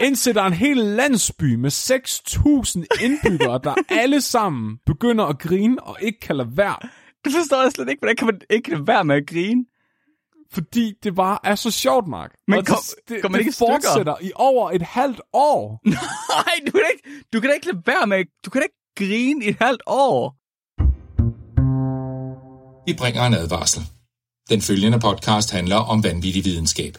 Indtil der er en hel landsby med 6.000 indbyggere, der alle sammen begynder at grine og ikke kan lade være. Det forstår jeg slet ikke. Hvordan kan man ikke lade være med at grine? Fordi det bare er så sjovt, Mark. Men kom- det, det, kom man det ikke i stykker? fortsætter i over et halvt år. Nej, du kan, da ikke, du kan da ikke lade være med... Du kan da ikke grine i et halvt år. Vi bringer en advarsel. Den følgende podcast handler om vanvittig videnskab.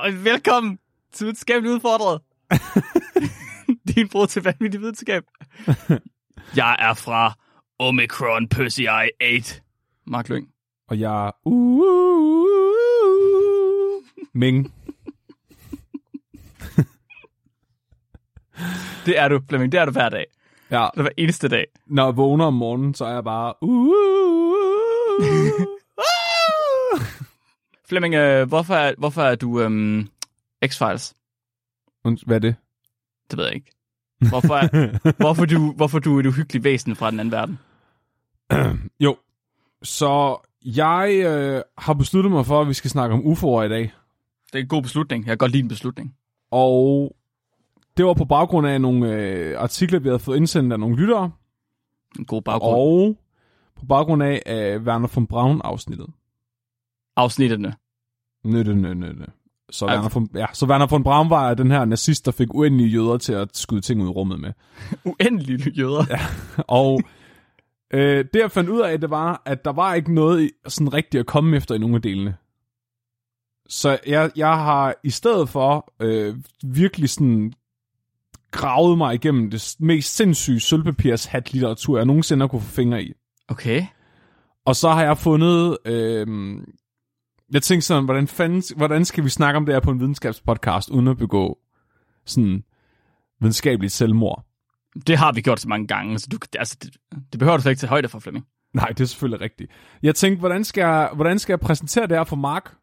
Og velkommen til Videnskabeligt Udfordret. Din bror til vanvittig videnskab. Jeg er fra Omicron Pussy Eye 8. Mark Lyng. Og jeg... Uh, uh, uh, Ming. Det er du, Flemming. Det er du hver dag. Ja, Det er hver eneste dag. når jeg vågner om morgenen, så er jeg bare... Uh, uh, uh, uh. Flemming, øh, hvorfor, er, hvorfor er du øhm, X-Files? Hvad er det? Det ved jeg ikke. Hvorfor er, hvorfor, du, hvorfor du er et uhyggeligt væsen fra den anden verden? Jo, så jeg øh, har besluttet mig for, at vi skal snakke om UFO'er i dag. Det er en god beslutning. Jeg kan godt lide en beslutning. Og det var på baggrund af nogle øh, artikler, vi havde fået indsendt af nogle lyttere. En god baggrund. Og på baggrund af øh, Werner von Braun-afsnittet. Afsnittene. Nøtte, nøtte, nøtte. Så Werner, von, ja, så Werner von Braun var den her nazist, der fik uendelige jøder til at skyde ting ud i rummet med. Uendelige jøder. Ja. Og øh, det jeg fandt ud af, det var, at der var ikke noget i- sådan rigtigt at komme efter i nogle af delene. Så jeg, jeg har i stedet for øh, virkelig sådan gravet mig igennem det mest sindssyge sølvpapirs litteratur jeg nogensinde har kunne få fingre i. Okay. Og så har jeg fundet... Øh, jeg tænkte sådan, hvordan, fanden, hvordan skal vi snakke om det her på en videnskabspodcast, uden at begå sådan videnskabeligt selvmord? Det har vi gjort så mange gange, så du, altså, det, det behøver du slet ikke til højde for, Flemming. Nej, det er selvfølgelig rigtigt. Jeg tænkte, hvordan skal jeg, hvordan skal jeg præsentere det her for Mark?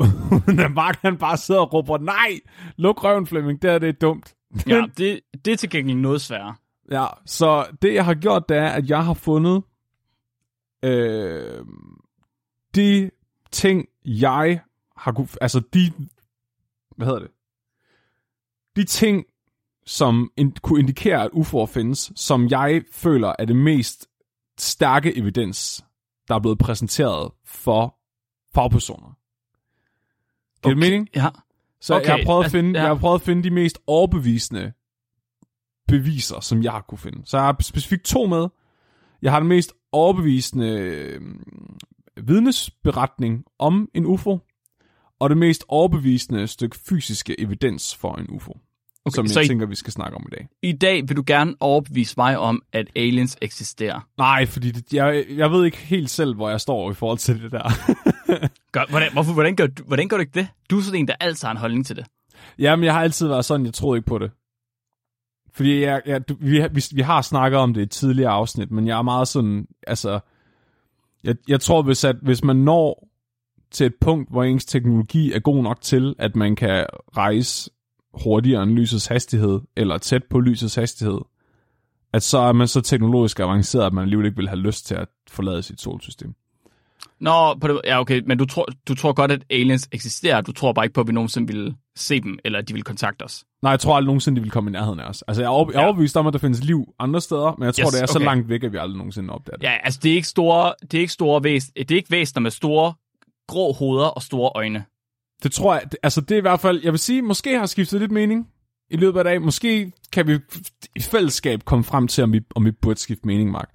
Når Mark han bare sidder og råber, nej, luk røven Flemming, det er det er dumt. Ja, det, det er til gengæld noget sværere. ja, så det jeg har gjort, det er, at jeg har fundet øh, de ting, jeg har kunne, altså de, hvad hedder det? De ting, som in, kunne indikere, at UFO'er findes, som jeg føler er det mest stærke evidens, der er blevet præsenteret for fagpersoner. Giver det mening? Ja. Så Okay, okay, jeg, har prøvet at altså, finde, ja. jeg har prøvet at finde de mest overbevisende beviser, som jeg har kunne finde. Så jeg har specifikt to med. Jeg har den mest overbevisende øh, vidnesberetning om en UFO, og det mest overbevisende stykke fysiske evidens for en UFO, okay, som jeg i- tænker, vi skal snakke om i dag. I dag vil du gerne overbevise mig om, at aliens eksisterer. Nej, fordi det, jeg, jeg ved ikke helt selv, hvor jeg står i forhold til det der. Gør, hvordan, hvorfor, hvordan, gør, hvordan gør du ikke det? Du er sådan en, der altid har en holdning til det. Jamen, jeg har altid været sådan, jeg troede ikke på det. Fordi jeg, jeg, du, vi, vi, vi har snakket om det i et tidligere afsnit, men jeg er meget sådan, altså, jeg, jeg tror, hvis, at, hvis man når til et punkt, hvor ens teknologi er god nok til, at man kan rejse hurtigere end lysets hastighed, eller tæt på lysets hastighed, at så er man så teknologisk avanceret, at man alligevel ikke vil have lyst til at forlade sit solsystem. Nå, på det, ja okay, men du tror, du tror godt, at aliens eksisterer. Du tror bare ikke på, at vi nogensinde vil se dem, eller at de vil kontakte os. Nej, jeg tror aldrig nogensinde, de vil komme i nærheden af os. Altså, jeg er, over, jeg er Ja. overbevist om, at der findes liv andre steder, men jeg tror, Yes, det er så okay. langt væk, at vi aldrig nogensinde opdager det. Ja, altså det er ikke store, det er ikke store væs, det er ikke væsener med store grå hoveder og store øjne. Det tror jeg, det, altså det er i hvert fald, jeg vil sige, måske har skiftet lidt mening i løbet af dagen. Måske kan vi i fællesskab komme frem til, om vi, om vi burde skifte mening, Mark.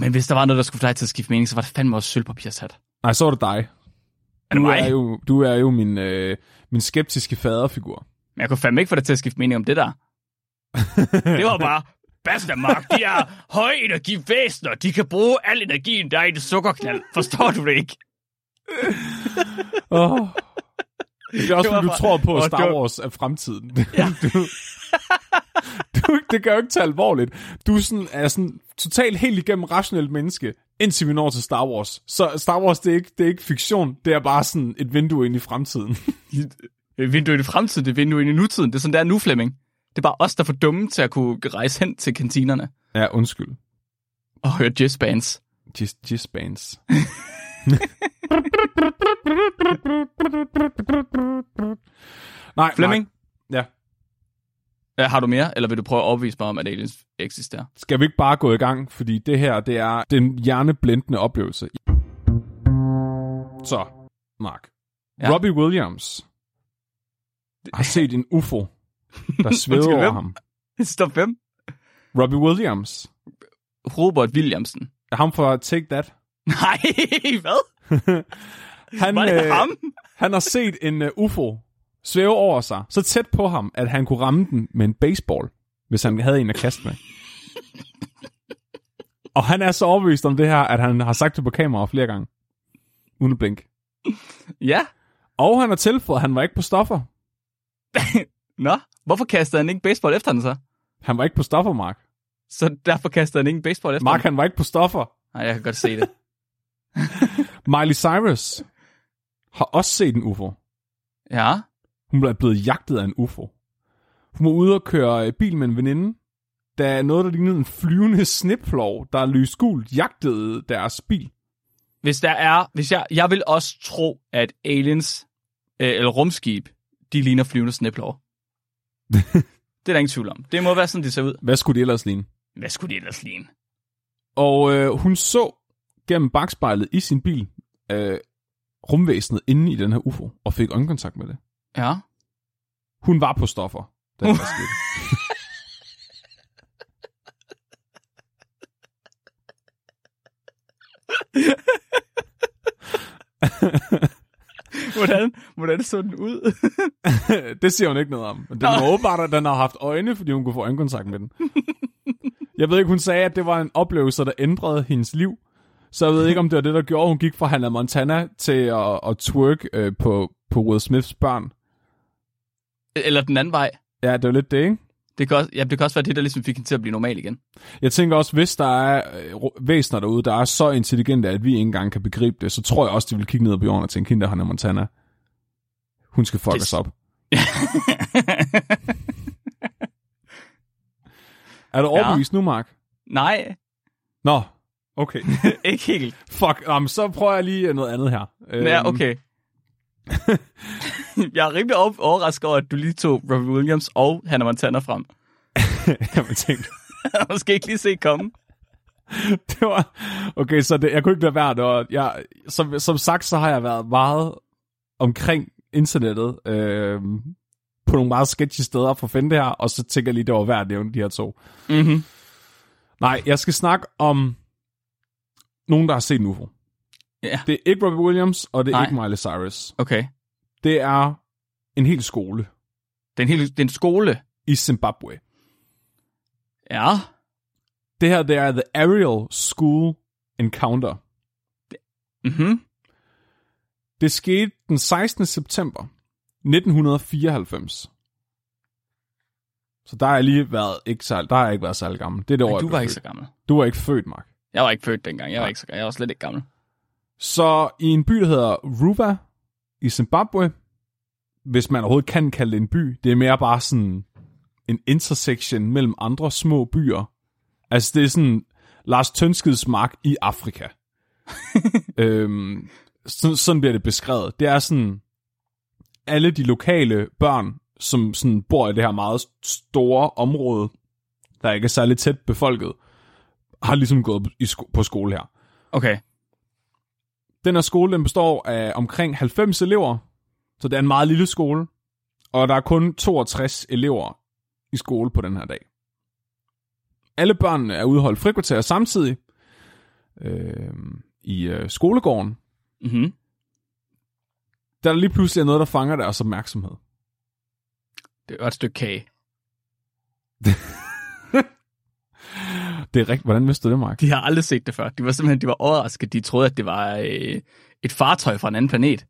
Men hvis der var noget, der skulle få dig til at skifte mening, så var det fandme også sølvpapirshat. Nej, så er det dig. Er det Du mig? er jo, du er jo min, øh, min skeptiske faderfigur. Men jeg kunne fandme ikke få dig til at skifte mening om det der. det var bare, basta Mark, de er højenergivæsener. De kan bruge al energien, der er i det sukkerknald. Forstår du det ikke? Oh, Det er også, Det var fordi du bare- tror på, at Star var- Wars er fremtiden. Ja. du, du, det kan jo ikke tage alvorligt. Du er sådan, er sådan totalt helt igennem rationelt menneske, indtil vi når til Star Wars. Så Star Wars, det er ikke, det er ikke fiktion. Det er bare sådan et vindue ind i fremtiden. Et vindue ind i fremtiden, det er et vindue ind i nutiden. Det er sådan, der er nu, Flemming. Det er bare os, der er for dumme til at kunne rejse hen til kantinerne ja, undskyld. og høre jazzbands. Just, just bands. Nej, Flemming. Ja. Ja, har du mere, eller vil du prøve at overbevise mig om, at aliens eksisterer? Skal vi ikke bare gå i gang? Fordi det her, det er den hjerneblændende oplevelse. Så, Mark. Ja. Robbie Williams har set en UFO, der svæver over ham. Stop hvem? Robbie Williams. Robert Williamsen. Er ham fra Take That. Nej, hvad? Han, Var det øh, ham? han har set en uh, UFO svæve over sig, så tæt på ham, at han kunne ramme den med en baseball, hvis han havde en at kaste med. Og han er så overbevist om det her, at han har sagt det på kamera flere gange. Uden at blinke. Ja. Og han har tilføjet, at han var ikke på stoffer. Nå, hvorfor kastede han ikke baseball efter den så? Han var ikke på stoffer, Mark. Så derfor kastede han ikke baseball efter Mark, den? han var ikke på stoffer. Nej, jeg kan godt se det. Miley Cyrus har også set en UFO. Ja. Hun er blevet jagtet af en UFO. Hun var ude og køre øh, bil med en veninde, da noget, der lignede en flyvende sniplov, der lyste gult, jagtede deres bil. Hvis der er, hvis jeg, jeg vil også tro, at aliens, øh, eller rumskib, de ligner flyvende sniplov. det er der ingen tvivl om. Det må være sådan, det ser ud. Hvad skulle det ellers ligne? Hvad skulle det ellers ligne? Og øh, hun så gennem bagspejlet i sin bil øh, rumvæsenet inde i den her UFO, og fik øjenkontakt med det. Ja. Hun var på stoffer, da det var sket. Hvordan, hvordan så den ud? det siger hun ikke noget om. Men den var åbenbart, at den har haft øjne, fordi hun kunne få øjenkontakt med den. Jeg ved ikke, hun sagde, at det var en oplevelse, der ændrede hendes liv. Så jeg ved ikke, om det var det, der gjorde, hun gik fra Hannah Montana til at, at twerk øh, på, på Will Smiths børn. Eller den anden vej. Ja, det var lidt det, ikke? Det kan, også, ja, det kan også være det, der ligesom fik hende til at blive normal igen. Jeg tænker også, hvis der er øh, væsener derude, der er så intelligente, at vi ikke engang kan begribe det, så tror jeg også, de vil kigge ned på jorden og tænke, hende der Hannah Montana, hun skal fuck Det- os op. Er du Ja. overbevist nu, Mark? Nej, Nå, okay. ikke helt. Fuck, um, så prøver jeg lige noget andet her. Ja, okay. jeg er rimelig over- overrasket over, at du lige tog Robbie Williams og Hannah Montana frem. jeg tænkte, Jeg har måske ikke lige set komme. det var... Okay, så det, jeg kunne ikke lade være. Var, jeg, som, som sagt, så har jeg været meget omkring internettet øh, på nogle meget sketchy steder for at finde det her, og så tænker jeg lige, det var værd at nævne de her to. Mm-hmm. Nej, jeg skal snakke om nogen, der har set en UFO. Ja, Det er ikke Robbie Williams, og det er Nej. ikke Miley Cyrus. okay. Det er en hel skole Det er en, hel, det er en skole. i Zimbabwe. Ja. Det her, det er The Aerial School Encounter. Mm-hmm. Det skete den 16. september 1994. Så der har lige været ikke særlig, der har jeg ikke været særlig gammel. Det er det år, Ej, jeg du var ikke født. så gammel. Du var ikke født, Mark. Jeg var ikke født dengang. Jeg var, Nej. ikke så, jeg var slet ikke gammel. Så i en by, der hedder Ruva i Zimbabwe, hvis man overhovedet kan kalde det en by, det er mere bare sådan en intersection mellem andre små byer. Altså det er sådan Lars Tønskeds mark i Afrika. øhm, sådan, sådan bliver det beskrevet. Det er sådan, alle de lokale børn, som sådan bor i det her meget store område, der ikke er særlig tæt befolket, har ligesom gået i sko- på skole her. Okay. Den her skole den består af omkring 90 elever, så det er en meget lille skole, og der er kun 62 elever i skole på den her dag. Alle børnene er udholdt frikvarter samtidig øh, i øh, skolegården, Mm-hmm. der er lige pludselig er noget, der fanger deres opmærksomhed. Det var et stykke kage. Det er rigtigt. Hvordan vidste du det, Mark? De har aldrig set det før. De var simpelthen de var overrasket. De troede, at det var øh, et fartøj fra en anden planet.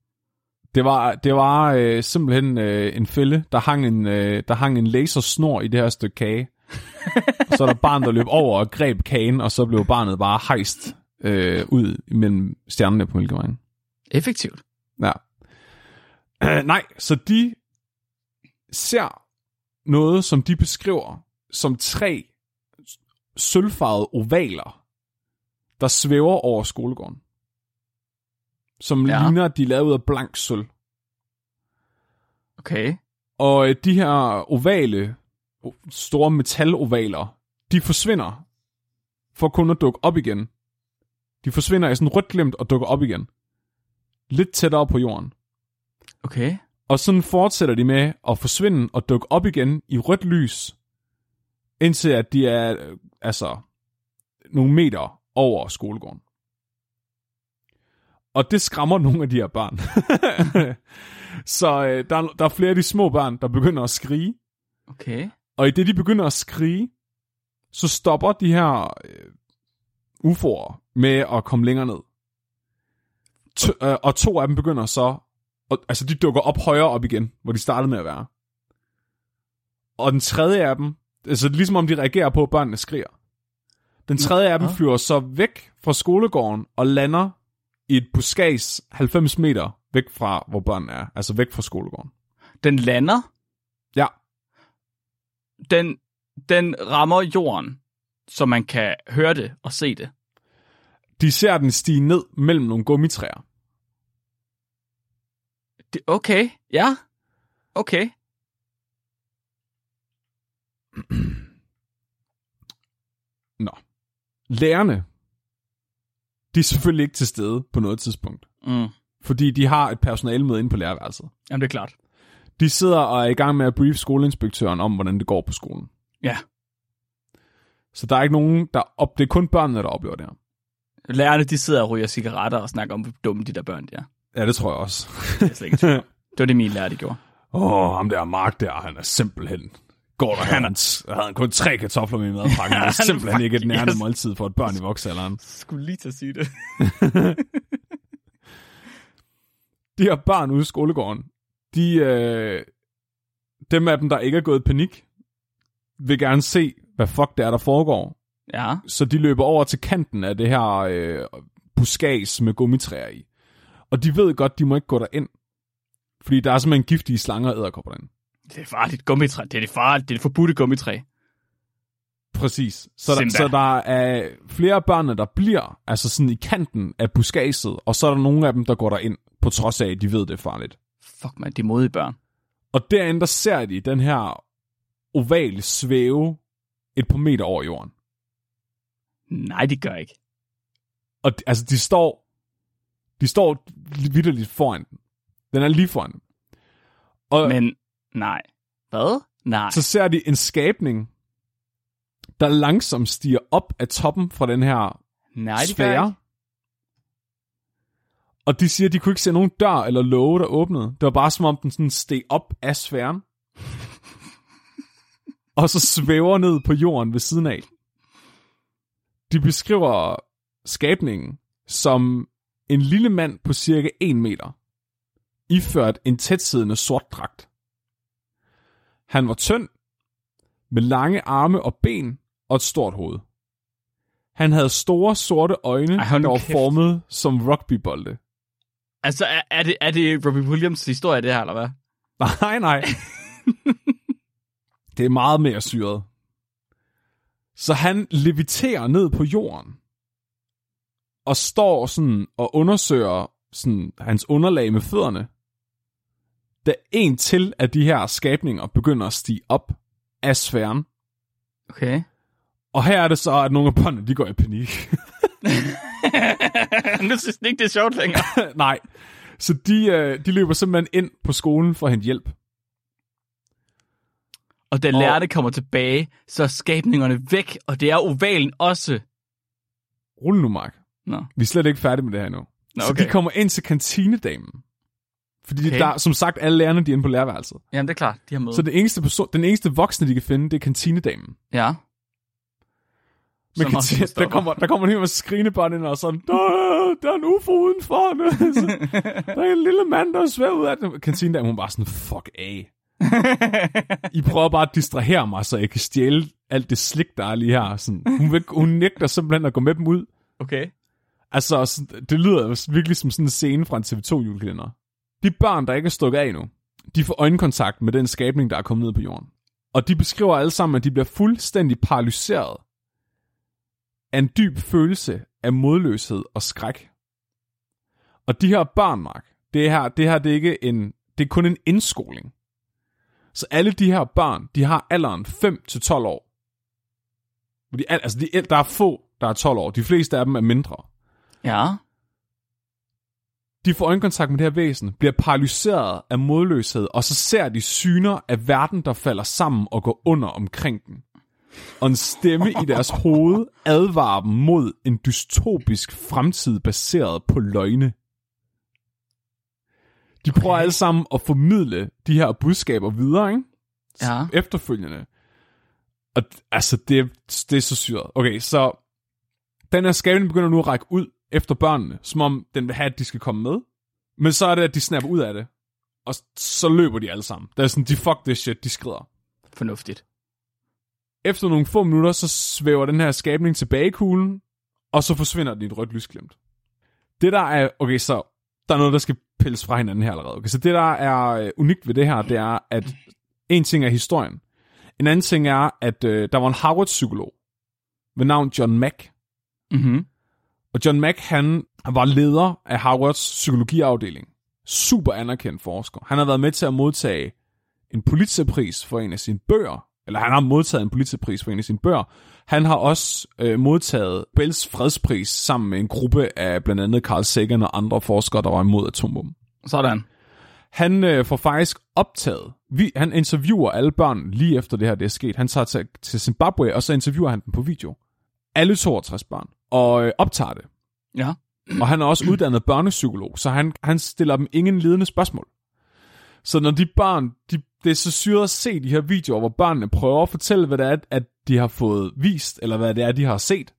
Det var, det var øh, simpelthen øh, en fælde, der hang en, øh, der hang en lasersnor i det her stykke kage. og så er der barn, der løb over og greb kagen, og så blev barnet bare hejst øh, ud mellem stjernerne på Mælkevejen. Effektivt. Ja. Øh, nej, så de ser noget, som de beskriver som tre sølvfarvede ovaler, der svæver over skolegården. Som Ja. ligner, at de er lavet ud af blank sølv. Okay. Og øh, de her ovale, store metalovaler, de forsvinder for kun at dukke op igen. De forsvinder i sådan rødt glimt og dukker op igen. Lidt tættere på jorden. Okay. Og sådan fortsætter de med at forsvinde og dukke op igen i rødt lys, indtil at de er altså nogle meter over skolegården. Og det skræmmer nogle af de her børn. Så øh, der, er, der er flere af de små børn, der begynder at skrige. Okay. Og i det, de begynder at skrige, så stopper de her øh, UFO'er med at komme længere ned. To, øh, og to af dem begynder så, og, altså de dukker op højere op igen, hvor de startede med at være. Og den tredje af dem, altså ligesom om de reagerer på, at børnene skriger. Den tredje af dem flyver så væk fra skolegården og lander i et buskads 90 meter væk fra, hvor børnene er. Altså væk fra skolegården. Den lander. Ja, Den, den rammer jorden, så man kan høre det og se det. de ser den stige ned mellem nogle gummitræer. det okay. Ja. Okay. Lærerne, de er selvfølgelig ikke til stede på noget tidspunkt. Mm. Fordi de har et personale med inde på lærerværelset. Jamen, det er klart. De sidder og er i gang med at brief skoleinspektøren om, hvordan det går på skolen. Ja. Så der er ikke nogen, der op... Det er kun børnene, der oplever det her. Lærerne, de sidder og ryger cigaretter og snakker om, hvor dumme de der børn de er. Ja, det tror jeg også. Det er slet ikke. Det var det, min lærer, de gjorde. Åh, oh, ham der Mark der, han er simpelthen... Går der, han, han havde kun tre kartofler med i madpakken. Det er simpelthen ikke et nærende yes. måltid for et børn i voksalderen. Skulle lige til at sige det. de her børn ude i skolegården, de, øh, dem af dem, der ikke er gået i panik, vil gerne se, hvad fuck det er, der foregår. Ja. Så de løber over til kanten af det her øh, buskads med gummitræer i. Og de ved godt, de må ikke gå derind. Fordi der er simpelthen giftige slanger og æderkopper derinde. Det er farligt gummitræ. Det er det farligt. Det er det forbudte gummitræ. Præcis. Så der, så der er flere af børnene, der bliver altså sådan i kanten af buskadset, og så er der nogle af dem, der går derind, på trods af, at de ved, det er farligt. Fuck, man. De er modige børn. Og derinde, der ser de den her oval svæve et par meter over jorden. Nej, de gør ikke. Og altså, de står, de står vidderligt foran den. Den er lige foran dem. Og Men, nej. Hvad? Nej. så ser de en skabning, der langsomt stiger op af toppen fra den her Nej, de gør sfære. ikke. Og de siger, at de kunne ikke se nogen dør eller låge, der åbnede. Det var bare som om, den sådan steg op af sfæren. og så svæver ned på jorden ved siden af. De beskriver skabningen som en lille mand på cirka 1 meter, iført en tætsiddende sort dragt. Han var tynd, med lange arme og ben og et stort hoved. Han havde store sorte øjne, Ej, der var kæft. formet som rugbybolde. Altså, er, er, det, er det Robbie Williams historie, det her, eller hvad? Nej, nej. det er meget mere syret. Så han leviterer ned på jorden, og står sådan og undersøger sådan hans underlag med fødderne, da en til af de her skabninger begynder at stige op af sfæren. Okay. Og her er det så, at nogle af børnene, de går i panik. nu synes jeg ikke, det er sjovt længere. Nej. Så de, øh, de løber simpelthen ind på skolen for at hente hjælp. Og da Og- lærte kommer tilbage, så er skabningerne væk, og det er ovalen også. Rul nu, Mark. Nå. Vi er slet ikke færdige med det her nu. Nå, Så okay. de kommer ind til kantinedamen. Fordi Okay. der, som sagt, alle lærerne de er inde på lærerværelset. Jamen, det er klart, de har møde. Så den eneste, person, den eneste voksne, de kan finde, det er kantinedamen. Ja. Men Som kantine, der, kommer, der kommer en hel masse skrigende børn ind og sådan! Åh, der er en ufo udenfor. der er en lille mand, der svæver ud af den. Kantinen der, hun bare sådan, fuck af. I prøver bare at distrahere mig, så jeg kan stjæle alt det slik, der er lige her. Sådan, hun, vil, hun nægter simpelthen at gå med dem ud. Okay. Altså, det lyder virkelig som sådan en scene fra en TV2-julekalender. De børn, der ikke er stukket af nu, de får øjenkontakt med den skabning, der er kommet ned på jorden. Og de beskriver alle sammen, at de bliver fuldstændig paralyseret af en dyb følelse af modløshed og skræk. Og de her børn, Mark, det her, det her det er ikke en, det er kun en indskoling. Så alle de her børn, de har alderen 5 til 12 år. De, altså, de, der er få, der er 12 år. De fleste af dem er mindre. Ja. De får øjenkontakt med det her væsen, bliver paralyseret af modløshed, og så ser de syner af verden, der falder sammen og går under omkring den. Og en stemme i deres hoved advarer dem mod en dystopisk fremtid baseret på løgne. De prøver Okay. alle sammen at formidle de her budskaber videre, ikke? Ja. efterfølgende. Og altså, det, det er så syret. Okay, så den her skabning begynder nu at række ud efter børnene, som om den vil have, at de skal komme med. Men så er det, at de snapper ud af det. Og så løber de alle sammen. Der er sådan, de fuck this shit, de skrider. Fornuftigt. Efter nogle få minutter, så svæver den her skabning tilbage i kuglen, og så forsvinder den i et rødt lysglimt. Det der er, okay, så der er noget, der skal pilles fra hinanden her allerede. Okay, så det der er øh, unikt ved det her, det er, at en ting er historien. En anden ting er, at øh, der var en Harvard-psykolog ved navn John Mack. Mhm. Og John Mack, han var leder af Harvards psykologiafdeling. Super anerkendt forsker. Han har været med til at modtage en Pulitzerpris for en af sine bøger. Eller han har modtaget en Pulitzerpris for en af sine bøger. Han har også øh, modtaget Bells fredspris sammen med en gruppe af blandt andet Carl Sagan og andre forskere, der var imod atombomben. Sådan. Han øh, får faktisk optaget, vi, han interviewer alle børn lige efter det her det er sket. Han tager til, til Zimbabwe, og så interviewer han dem på video. Alle 62 børn. Og øh, optager det. Ja. Og han er også uddannet børnepsykolog, så han, han stiller dem ingen ledende spørgsmål. Så når de børn, de, det er så syret at se de her videoer, hvor børnene prøver at fortælle, hvad det er, at de har fået vist, eller hvad det er, de har set.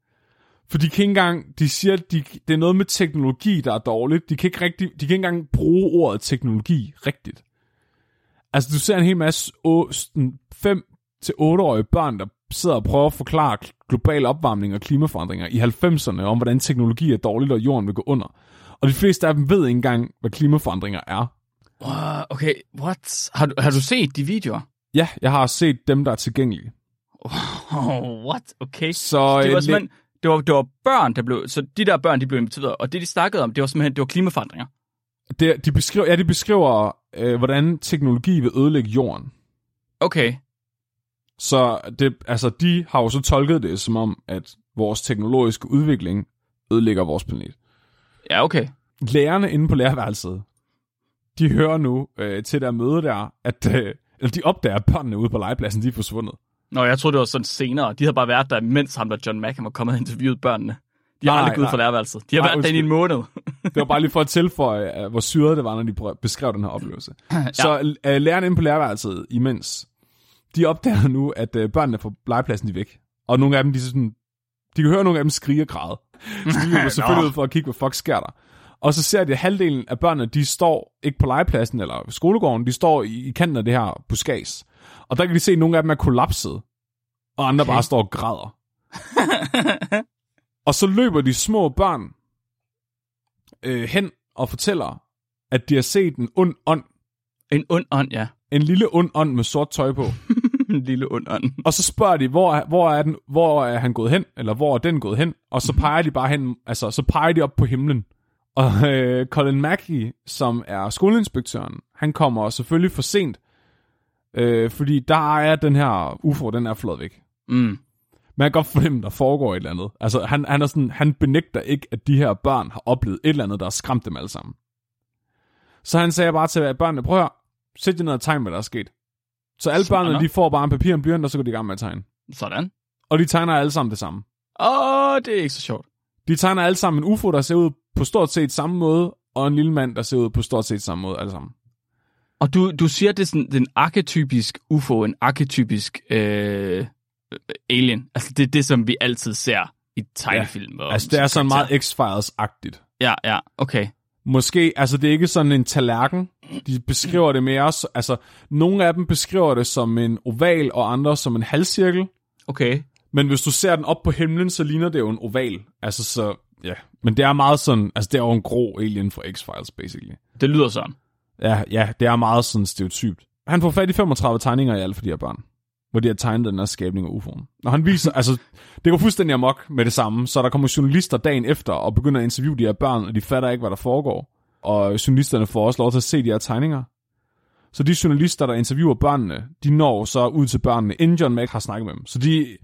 For de kan ikke engang, de siger, at de, det er noget med teknologi, der er dårligt. De kan ikke, rigtig, de kan ikke engang bruge ordet teknologi rigtigt. Altså, du ser en hel masse 5-8-årige børn, der sidder og prøver at forklare global opvarmning og klimaforandringer i 90'erne, om hvordan teknologi er dårligt, og jorden vil gå under. Og de fleste af dem ved ikke engang, hvad klimaforandringer er. Okay, what? Har du, har du set de videoer? Ja, jeg har set dem, der er tilgængelige. Oh, what? Okay. Så Det øh, var simpelthen, det var, det var børn, der blev, så de der børn, de blev inviteret, og det, de snakkede om, det var simpelthen, det var klimaforandringer. det, de beskriver, ja, de beskriver, øh, hvordan teknologi vil ødelægge jorden. Okay. Så det, altså, de har jo så tolket det som om, at vores teknologiske udvikling ødelægger vores planet. Ja, okay. Lærerne inde på lærerværelset, de hører nu øh, til der møde der, at øh, eller de opdager, at børnene ude på legepladsen, de er forsvundet. Nå, jeg troede, det var sådan senere. De havde bare været der, mens ham der John Mack var kommet og interviewet børnene. De har Nej, aldrig gået ud nej. fra lærerværelset. De har Nej, været der i en måned. Det var bare lige for at tilføje, øh, hvor syret det var, når de beskrev den her oplevelse. Så øh, lærerne inde på lærerværelset imens, de opdager nu, at øh, børnene på legepladsen de er væk. Og nogle af dem, de, sådan, de kan høre nogle af dem skrige og græde. Så de løber selvfølgelig ud for at kigge, hvad fuck sker der. Og så ser de, at halvdelen af børnene, de står ikke på legepladsen eller skolegården, de står i, i kanten af det her buskads. Og der kan de se, at nogle af dem er kollapset, og andre okay. bare står og græder. og så løber de små børn øh, hen og fortæller, at de har set en ond ånd, En ond ånd, ja. en lille ond ånd med sort tøj på. en lille ånd. Og så spørger de, hvor hvor er, den, hvor er han gået hen, eller hvor er den gået hen? Og så peger de bare hen, altså så peger de op på himlen. Og øh, Colin Mackey, som er skoleinspektøren, han kommer selvfølgelig for sent, øh, fordi der er den her UFO, den er flået væk. Mm. Man kan godt fornemme, der foregår et eller andet. Altså, han, han, er sådan, han benægter ikke, at de her børn har oplevet et eller andet, der har skræmt dem alle sammen. Så han sagde bare til børnene, prøv at sæt jer ned og tegn, hvad der er sket. Så alle Sådan. børnene, de får bare en papir og en blyant, og så går de i gang med at tegne. Sådan. Og de tegner alle sammen det samme. Åh, det er ikke så sjovt. De tegner alle sammen en UFO, der ser ud på stort set samme måde, og en lille mand, der ser ud på stort set samme måde, alle sammen. Og du, du siger, det er sådan den arketypisk UFO, en arketypisk øh, øh, alien. Altså, det er det, som vi altid ser i tegnefilm. og Altså, det er sådan meget X-Files-agtigt. Ja, ja, okay. Måske, altså det er ikke sådan en tallerken. De beskriver det mere, så- altså nogle af dem beskriver det som en oval, og andre som en halvcirkel. Okay. Men hvis du ser den op på himlen, så ligner det jo en oval. Altså så, ja. Men det er meget sådan, altså det er jo en grå alien fra X-Files, basically. Det lyder sådan. Ja, ja, det er meget sådan stereotypt. Han får fat i 35 tegninger i alt for de her børn, hvor de har tegnet den her skabning af UFO'en. Når han viser, altså, det går fuldstændig amok med det samme, så der kommer journalister dagen efter og begynder at interviewe de her børn, og de fatter ikke, hvad der foregår. Og journalisterne får også lov til at se de her tegninger. Så de journalister, der interviewer børnene, de når så ud til børnene, inden John Mack har snakket med dem. Så de,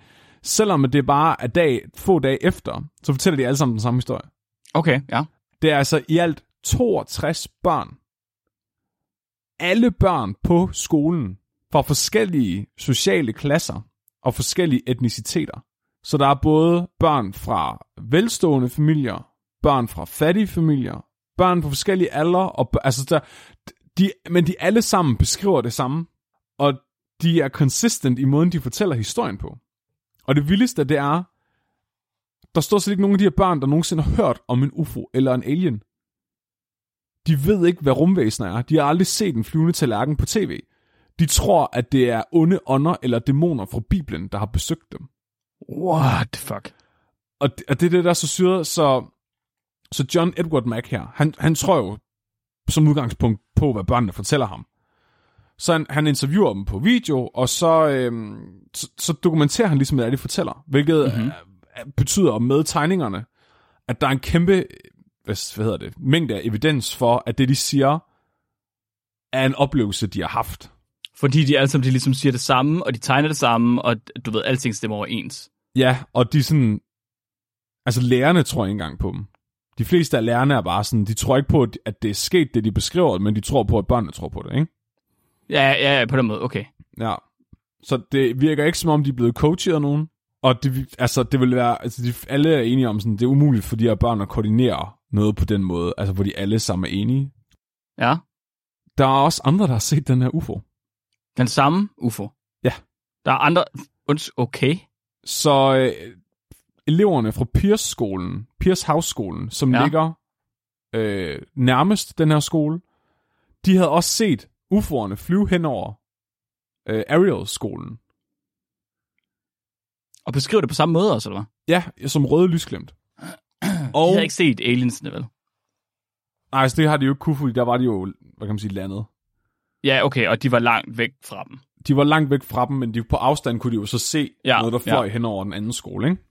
selvom det bare er dag, få dage efter, så fortæller de alle sammen den samme historie. Okay, ja. Det er altså i alt 62 børn. Alle børn på skolen fra forskellige sociale klasser og forskellige etniciteter. Så der er både børn fra velstående familier, børn fra fattige familier, børn på forskellige aldre, og, altså der, de, men de alle sammen beskriver det samme, og de er consistent i måden, de fortæller historien på. Og det vildeste, det er, der står slet ikke nogen af de her børn, der nogensinde har hørt om en UFO eller en alien. De ved ikke, hvad rumvæsener er. De har aldrig set en flyvende tallerken på tv. De tror, at det er onde ånder eller dæmoner fra Bibelen, der har besøgt dem. What the fuck? Og det, og det er det, der er så syret. Så, så John Edward Mack her, han, han tror jo som udgangspunkt på, hvad børnene fortæller ham. Så han, han interviewer dem på video, og så, øhm, så, så dokumenterer han ligesom, hvad er, de fortæller. Hvilket mm-hmm. betyder med tegningerne, at der er en kæmpe hvad, hvad hedder det, mængde af evidens for, at det, de siger, er en oplevelse, de har haft. Fordi de alle sammen de ligesom siger det samme, og de tegner det samme, og du ved, alting stemmer overens. Ja, og de sådan... Altså lærerne tror ikke engang på dem. De fleste af lærerne er bare sådan, de tror ikke på, at det er sket, det de beskriver, men de tror på, at børnene tror på det, ikke? Ja, ja, ja, på den måde, okay. Ja. Så det virker ikke som om, de er blevet coachet af nogen. Og det, altså, det vil være, altså, de, alle er enige om, sådan, det er umuligt for de her børn at koordinere noget på den måde, altså hvor de alle sammen er enige. Ja. Der er også andre, der har set den her UFO. Den samme UFO. Ja. Der er andre... Okay. Så øh, eleverne fra Pierce-skolen, Pierce House-skolen, som Ja. ligger øh, nærmest den her skole, de havde også set UFO'erne flyve hen over øh, Ariel-skolen. Og beskriver det på samme måde også, eller hvad? Ja, som røde lysglimt. Og... Og, De havde ikke set aliensene, vel? nej, altså det har de jo ikke kunne, fordi der var de jo, hvad kan man sige, landet. Ja, okay, og de var langt væk fra dem. De var langt væk fra dem, men de, på afstand kunne de jo så se Ja, noget, der fløj ja. hen over den anden skole, ikke?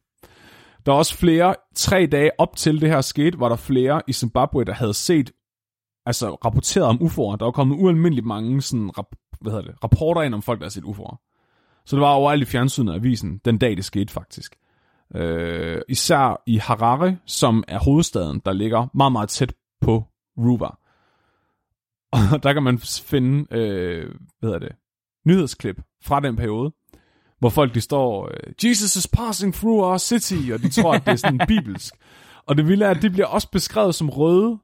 Der er også flere, tre dage op til det her skete, var der flere i Zimbabwe, der havde set, altså rapporteret om UFO'er. Der var kommet ualmindeligt mange sådan, rap, hvad hedder det, rapporter ind om folk, der havde set UFO'er. Så det var overalt i fjernsynet af avisen, den dag det skete faktisk. Øh, især i Harare, som er hovedstaden, der ligger meget, meget tæt på Ruva. Og der kan man finde, øh, hvad hedder det, nyhedsklip fra den periode, hvor folk de står, øh, Jesus is passing through our city, og de tror, at det er sådan bibelsk. Og det vilde er, at det bliver også beskrevet som røde,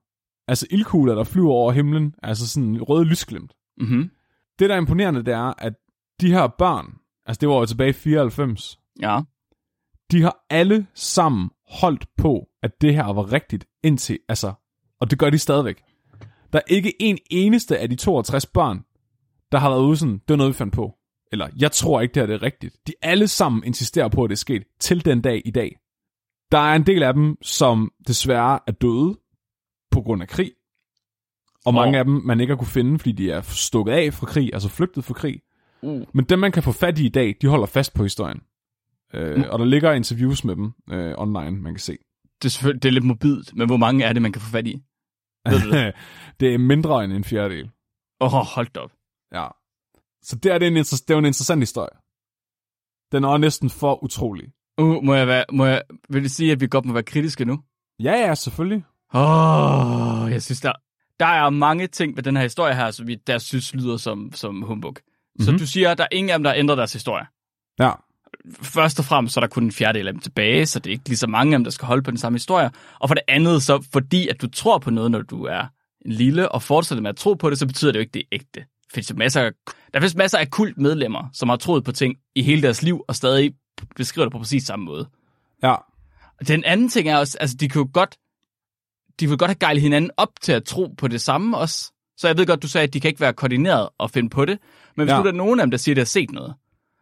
altså ildkugler, der flyver over himlen, altså sådan røde lysglimt. Mhm. Det, der er imponerende, det er, at de her børn, altså det var jo tilbage i 94, Ja. de har alle sammen holdt på, at det her var rigtigt indtil, altså, og det gør de stadigvæk. Der er ikke en eneste af de 62 børn, der har været ude sådan, det var noget, vi fandt på. Eller, jeg tror ikke, det her det er rigtigt. De alle sammen insisterer på, at det er sket til den dag i dag. Der er en del af dem, som desværre er døde på grund af krig. Og mange Åh. af dem, man ikke har kunne finde, fordi de er stukket af fra krig, altså flygtet fra krig. Uh. Men dem, man kan få fat i i dag, de holder fast på historien. Øh, Mm. og der ligger interviews med dem øh, online, man kan se. Det er, selvfølgelig- det er lidt mobilt, men hvor mange er det, man kan få fat i? Ved du det? det er mindre end en fjerdedel. Åh, oh, hold op. Ja. Så det er, det, en, inter- det er en interessant historie. Den er næsten for utrolig. Uh, må jeg være, må jeg, vil det sige, at vi godt må være kritiske nu? Ja, ja, selvfølgelig. Åh, oh, jeg synes, der, der er mange ting ved den her historie her, som vi der synes lyder som, som humbug. Mm-hmm. Så Mhm. du siger, at der er ingen af dem, der har ændret deres historie. Ja. Først og fremmest, så er der kun en fjerdedel af dem tilbage, så det er ikke lige så mange af dem, der skal holde på den samme historie. Og for det andet, så fordi at du tror på noget, når du er en lille, og fortsætter med at tro på det, så betyder det jo ikke, det er ægte. Der findes masser af, der findes masser af kult medlemmer, som har troet på ting i hele deres liv, og stadig beskriver det på præcis samme måde. Ja. Den anden ting er også, altså de kan jo godt, de vil godt have gejlet hinanden op til at tro på det samme også. Så jeg ved godt, du sagde, at de kan ikke være koordineret og finde på det. Men hvis ja. nu der er nogen af dem, der siger, at de har set noget,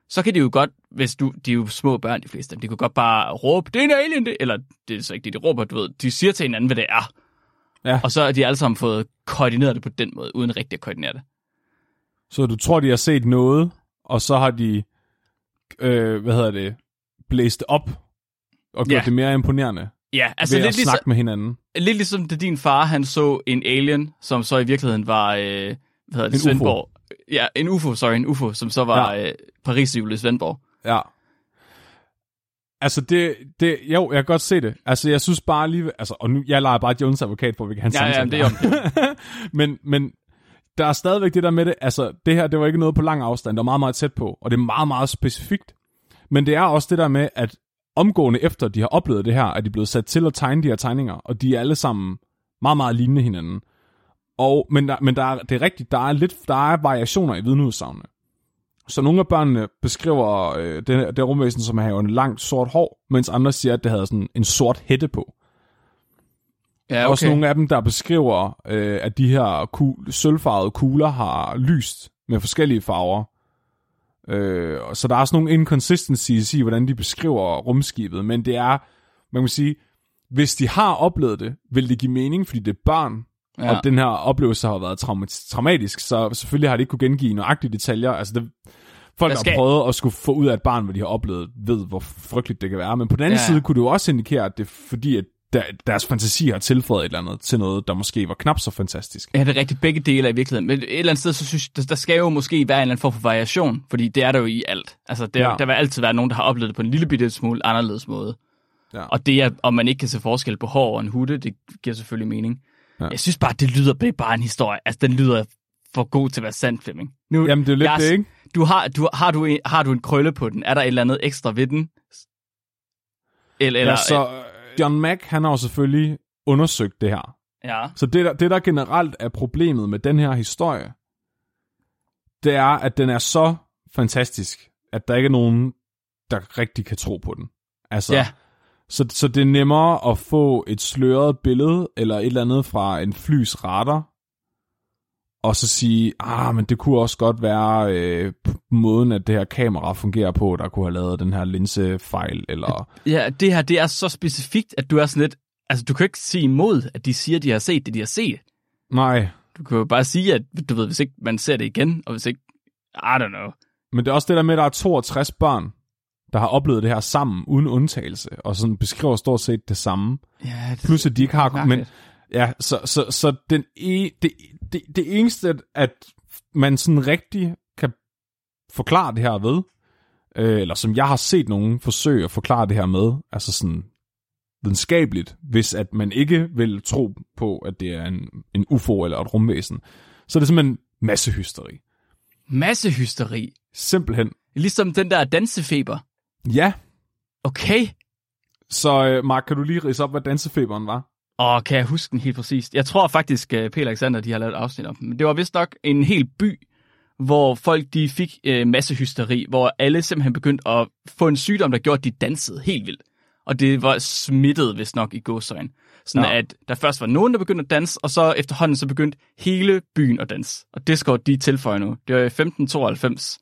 så kan de jo godt, hvis du, de er jo små børn, de fleste de kan godt bare råbe, det er en alien, det, eller det er så ikke det, de råber, du ved, de siger til hinanden, hvad det er. Ja. Og så er de alle sammen fået koordineret det på den måde, uden rigtig at koordinere det. Så du tror, de har set noget, og så har de, øh, hvad hedder det, blæst op og gjort Ja. det mere imponerende Ja, altså ved lidt at ligesom, med hinanden. lidt ligesom da din far, han så en alien, som så i virkeligheden var, øh, hvad hedder det, En UFO. Svendborg. Ja, en UFO, sorry, en UFO, som så var ja. øh, paris i Svendborg. Ja. Altså, det, det, jo, jeg kan godt se det. Altså, jeg synes bare lige, altså, og nu, jeg leger bare Jones advokat at vi kan have en Ja, ja, det er men, men, der er stadigvæk det der med det, altså, det her, det var ikke noget på lang afstand, det var meget, meget tæt på, og det er meget, meget specifikt. Men det er også det der med, at omgående efter de har oplevet det her, at de er blevet sat til at tegne de her tegninger, og de er alle sammen meget, meget lignende hinanden. Og, men der, men der er, det er rigtigt, der er, lidt, der er variationer i vidneudsagene. Så nogle af børnene beskriver øh, det, det rumvæsen, som har en langt sort hår, mens andre siger, at det havde sådan en sort hætte på. Ja, Okay. Også nogle af dem, der beskriver, øh, at de her kul- sølvfarvede kugler har lyst med forskellige farver. Øh, så der er sådan nogle inconsistencies i, hvordan de beskriver rumskibet, men det er, man kan sige, hvis de har oplevet det, vil det give mening, fordi det er børn, ja. Og den her oplevelse har været trauma- traumatisk, så selvfølgelig har de ikke kunne gengive nøjagtige detaljer. Altså det, folk, Der der skal- har prøvet at skulle få ud af et barn, hvad de har oplevet, ved, hvor frygteligt det kan være. Men på den anden Ja, side kunne det jo også indikere, at det er fordi, at der, deres fantasi har tilføjet et eller andet til noget, der måske var knap så fantastisk. Ja, det er rigtigt. Begge dele i virkeligheden. Men et eller andet sted, så synes jeg, der, der skal jo måske være en eller anden form for variation, fordi det er der jo i alt. Altså, der, Ja. der vil altid være nogen, der har oplevet det på en lille bitte smule anderledes måde. Ja. Og det, om man ikke kan se forskel på hår og en hutte, det giver selvfølgelig mening. Ja. Jeg synes bare, det lyder det er bare en historie. Altså, den lyder for god til at være sandt, Flemming. Nu, Jamen, det er lidt jeg, det, ikke? Du har, du, har, du en, har du en krølle på den? Er der et eller andet ekstra ved den? Eller, eller, Ja, så øh, John Mack, han har jo selvfølgelig undersøgt det her. ja. Så det der, det, der generelt er problemet med den her historie, det er, at den er så fantastisk, at der ikke er nogen, der rigtig kan tro på den. Altså, Ja. Så, så det er nemmere at få et sløret billede, eller et eller andet fra en flys radar, og så sige, ah, men det kunne også godt være øh, måden, at det her kamera fungerer på, der kunne have lavet den her linsefejl, eller... Ja, det her, det er så specifikt, at du er sådan lidt... Altså, du kan ikke sige imod, at de siger, at de har set det, de har set. Nej, Du kan jo bare sige, at du ved, hvis ikke man ser det igen, og hvis ikke... I don't know. Men det er også det der med, at der er 62 børn, der har oplevet det her sammen, uden undtagelse, og sådan beskriver stort set det samme. Ja, det, Plus at de ikke har... Men, ja, så, så, så den e, det, det, det eneste, at man sådan rigtig kan forklare det her ved, øh, eller som jeg har set nogen forsøge at forklare det her med, altså sådan videnskabeligt, hvis at man ikke vil tro på, at det er en, en UFO eller et rumvæsen, så er det simpelthen massehysteri. Masse hysteri. Simpelthen. Ligesom den der dansefeber. Ja, Okay. Så øh, Mark, kan du lige rise op, hvad dansefeberen var? Og kan jeg huske den helt præcist? Jeg tror faktisk, at Peter Alexander de har lavet et afsnit om den. Men det var vist nok en hel by, hvor folk de fik øh, masse hysteri, hvor alle simpelthen begyndte at få en sygdom, der gjorde, at de dansede helt vildt. Og det var smittet, vist nok, i godsøjen. Sådan Ja. ja. at der først var nogen, der begyndte at danse, og så efterhånden så begyndte hele byen at danse. Og det skal de tilføje nu. Det var i 1592.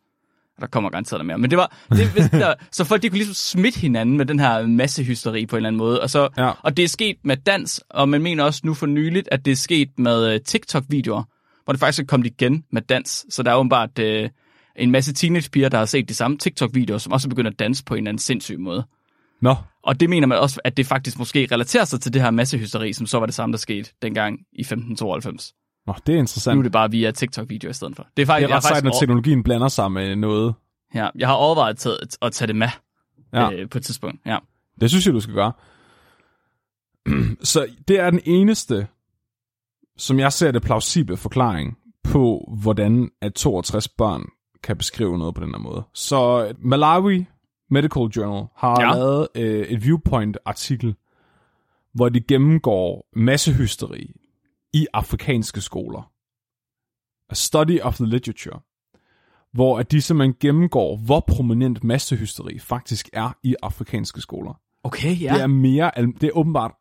Der kommer garanteret noget mere. Men det var, det, der, så folk de kunne ligesom smitte hinanden med den her masse hysteri på en eller anden måde. Og, så, Ja. og det er sket med dans, og man mener også nu for nyligt, at det er sket med øh, TikTok-videoer, hvor det faktisk er kommet igen med dans. Så der er åbenbart øh, en masse teenagepiger, der har set de samme TikTok-videoer, som også er begyndt at danse på en eller anden sindssyg måde. Nå, Og det mener man også, at det faktisk måske relaterer sig til det her massehysteri, som så var det samme, der skete dengang i 1592. Nå det er interessant. Nu er det bare via TikTok-videoer i stedet for. Det er, faktisk, det er ret sejt, når teknologien blander sig med noget. ja, jeg har overvejet at tage, at tage det med Ja. øh, på et tidspunkt. Ja. Det synes jeg, du skal gøre. Så det er den eneste, som jeg ser det plausible forklaring på, hvordan at 62 børn kan beskrive noget på den her måde. Så Malawi Medical Journal har. Ja. lavet øh, et viewpoint-artikel, hvor de gennemgår massehysteri i afrikanske skoler. A study of the literature. Hvor at de simpelthen gennemgår, hvor prominent massehysteri faktisk er i afrikanske skoler. Okay, ja. Det er mere, det er åbenbart,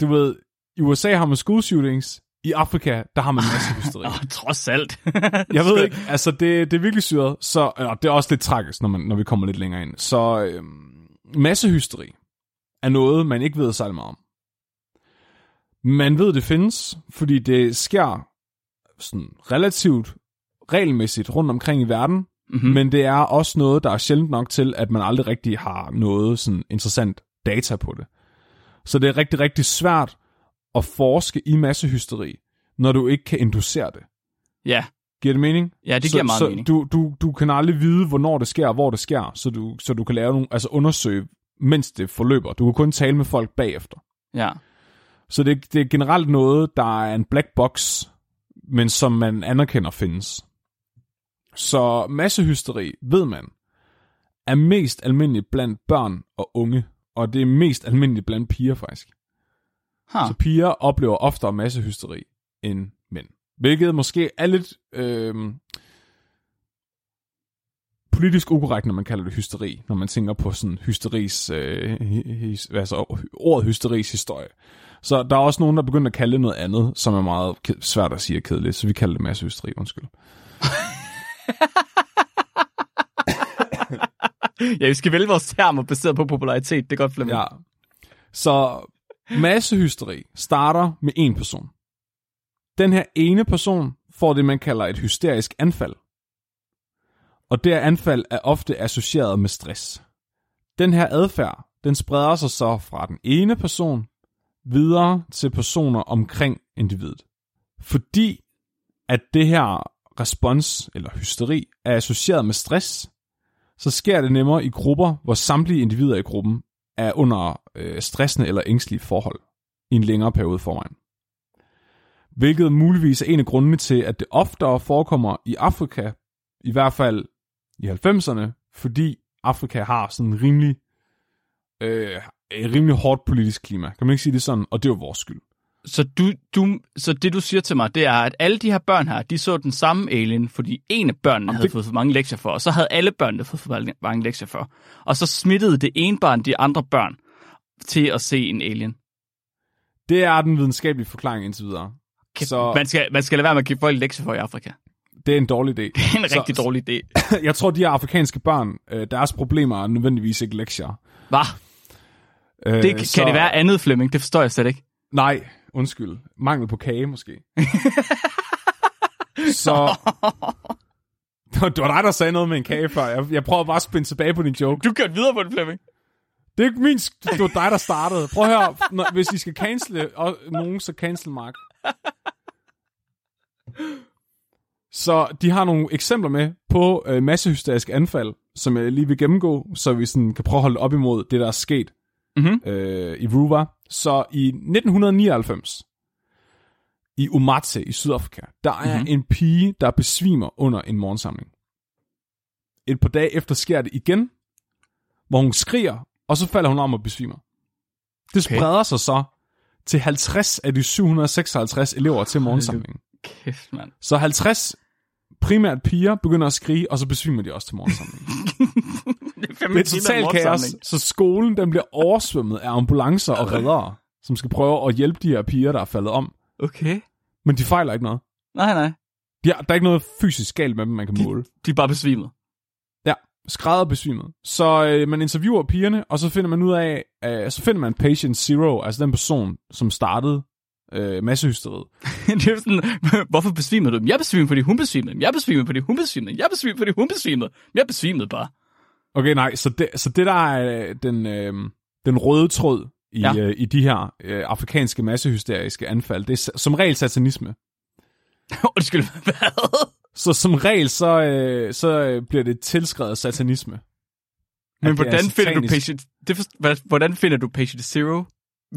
du ved, I USA har man school shootings. I Afrika, der har man massehysteri. Åh, trods alt. Jeg ved ikke, altså det, det er virkelig syret. Så, og det er også lidt tragisk, når, man, når vi kommer lidt længere ind. Så øhm, massehysteri er noget, man ikke ved særlig meget om. Man ved, det findes, fordi det sker sådan relativt regelmæssigt rundt omkring i verden, Mm-hmm. men det er også noget, der er sjældent nok til, at man aldrig rigtig har noget sådan interessant data på det. Så det er rigtig, rigtig svært at forske i massehysteri, når du ikke kan inducere det. Ja, Giver det mening? ja, det så, giver meget så mening. Du, du, du kan aldrig vide, hvornår det sker, og hvor det sker, så du, så du kan lave nogle, altså undersøge, mens det forløber. Du kan kun tale med folk bagefter. Ja. Så det, det er generelt noget, der er en black box, men som man anerkender findes. Så massehysteri, ved man, er mest almindeligt blandt børn og unge, og det er mest almindeligt blandt piger faktisk. Huh. Så piger oplever oftere massehysteri end mænd. Hvilket måske er lidt øh, politisk ukorrekt, når man kalder det hysteri, når man tænker på sådan hysteris, øh, his, altså ordet hysteris historie. Så der er også nogen, der begynder at kalde det noget andet, som er meget svært at sige og kedeligt, så vi kalder det massehysteri, undskyld. Ja, vi skal vælge vores termer baseret på popularitet. Det er godt, Flemming. Ja. Så massehysteri starter med en person. Den her ene person får det, man kalder et hysterisk anfald. Og det anfald er ofte associeret med stress. Den her adfærd, den spreder sig så fra den ene person videre til personer omkring individet. Fordi at det her respons eller hysteri er associeret med stress, så sker det nemmere i grupper, hvor samtlige individer i gruppen er under øh, stressende eller ængstelige forhold i en længere periode forvejen. Hvilket muligvis er en af grundene til, at det oftere forekommer i Afrika, i hvert fald i 90'erne, fordi Afrika har sådan en rimelig, øh, et rimelig hårdt politisk klima. Kan man ikke sige det sådan? Og det er jo vores skyld. Så, du, du, så det, du siger til mig, det er, at alle de her børn her, de så den samme alien, fordi en af børnene havde det- fået for mange lektier for, og så havde alle børnene fået for mange- lektier for. Og så smittede det ene barn de andre børn til at se en alien. Det er den videnskabelige forklaring indtil videre. Så... Så Man, skal, man skal lade være med at give folk lektier for i Afrika. det er en dårlig idé. Det er en Så- rigtig dårlig idé. Jeg tror, de her afrikanske børn, øh, deres problemer er nødvendigvis ikke lektier. Hvad? Øh, Det, kan så- det være andet, Flemming? Det forstår jeg slet ikke. Nej, undskyld. Mangel på kage, måske. så... Det var dig, der sagde noget med en kage før. Jeg, jeg prøver bare at spænde tilbage på din joke. Du kørte videre på den, Flemming. Det er ikke min... Det var dig, der startede. Prøv at høre. Når, hvis I skal cancele og nogen, så cancel Mark. Så de har nogle eksempler med på øh, massehysteriske anfald, som jeg lige vil gennemgå, så vi sådan kan prøve at holde op imod det, der er sket Mhm. øh, i Ruwa. Så i 1999, i Umate i Sydafrika, der er Mhm. mm-hmm. en pige, der besvimer under en morgensamling. Et par dage efter sker det igen, hvor hun skriger, og så falder hun om og besvimer. Det Okay. spreder sig så til 50 af de 756 elever til morgensamlingen. Kæft, mand. Så 50 primært piger begynder at skrige, og så besvimer de også til morgensamlingen. Det er, totalt kaos, så skolen den bliver oversvømmet af ambulancer og reddere, som skal prøve at hjælpe de her piger, der er faldet om. Okay. Men de fejler ikke noget. Nej, nej. De har, der er ikke noget fysisk galt med dem, man kan De- måle. De er bare besvimet. Ja, skrædder besvimet. Så øh, man interviewer pigerne, og så finder man ud af, øh, så finder man patient zero, altså den person, som startede øh, massehysteriet. det er sådan, hvorfor besvimede du? Jamen, Jeg besvimede, fordi hun besvimede. Jeg besvimede, fordi hun besvimede. Jeg besvimede, fordi hun besvimede. Jeg besvimede bare. Okay, nej, så det, så det der er øh, den, øh, den røde tråd i, Ja. øh, i de her øh, afrikanske massehysteriske anfald, det er som regel satanisme. Undskyld, hvad? Så som regel, så, øh, så øh, bliver det tilskrevet satanisme. Men hvordan finder du patient... Det for, hvordan finder du patient zero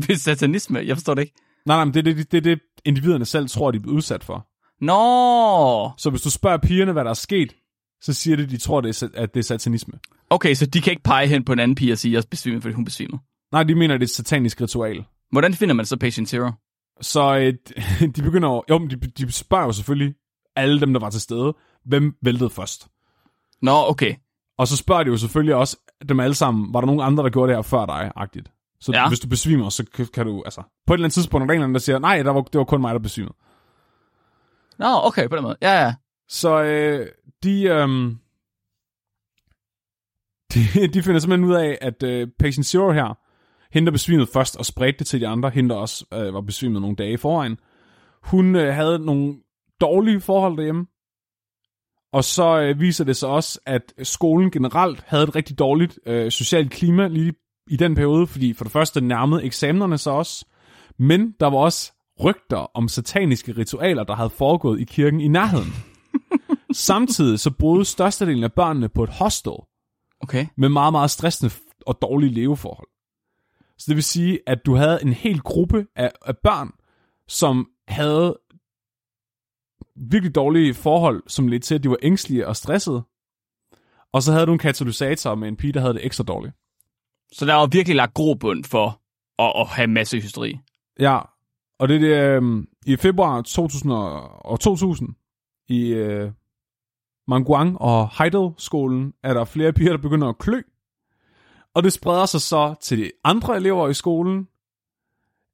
ved satanisme? Jeg forstår det ikke. Nej, nej, men det er det, det, det, individerne selv tror, de er blevet udsat for. Nå! Så hvis du spørger pigerne, hvad der er sket, så siger de, de tror, det er, at det er satanisme. Okay, så de kan ikke pege hen på en anden pige og sige, at jeg besvimede, fordi hun besvimede. Nej, de mener, det er et satanisk ritual. Hvordan finder man så patient zero? Så øh, de begynder jo, jo, de, de spørger jo selvfølgelig alle dem, der var til stede, hvem væltede først. Nå, okay. Og så spørger de jo selvfølgelig også dem alle sammen, var der nogen andre, der gjorde det her før dig, agtigt. Så Ja. hvis du besvimer, så kan, kan du, altså, på et eller andet tidspunkt, er der en eller anden, der siger, nej, der var, det var kun mig, der besvimede. Nå, okay, på den måde. Ja, ja. Så øh, de, øhm, de, de finder simpelthen ud af, at øh, patient zero her, hende der besvimede først og spredte det til de andre, hende der også øh, var besvimet nogle dage i forvejen, hun øh, havde nogle dårlige forhold derhjemme, og så øh, viser det sig også, at skolen generelt havde et rigtig dårligt øh, socialt klima lige i den periode, fordi for det første nærmede eksamenerne sig også, men der var også rygter om sataniske ritualer, der havde foregået i kirken i nærheden. Samtidig så boede størstedelen af børnene på et hostel Okay. med meget, meget stressende og dårlige leveforhold. Så det vil sige, at du havde en hel gruppe af, af børn, som havde virkelig dårlige forhold, som ledte til, at de var ængstlige og stressede. Og så havde du en katalysator med en pige, der havde det ekstra dårligt. Så der var virkelig lagt grobund for at, at have masse hysteri. Ja, og det er det, øhm, i februar 2000 og, og 2000 i øh, Manguang og Heidel-skolen er der flere piger, der begynder at klø. Og det spreder sig så til de andre elever i skolen,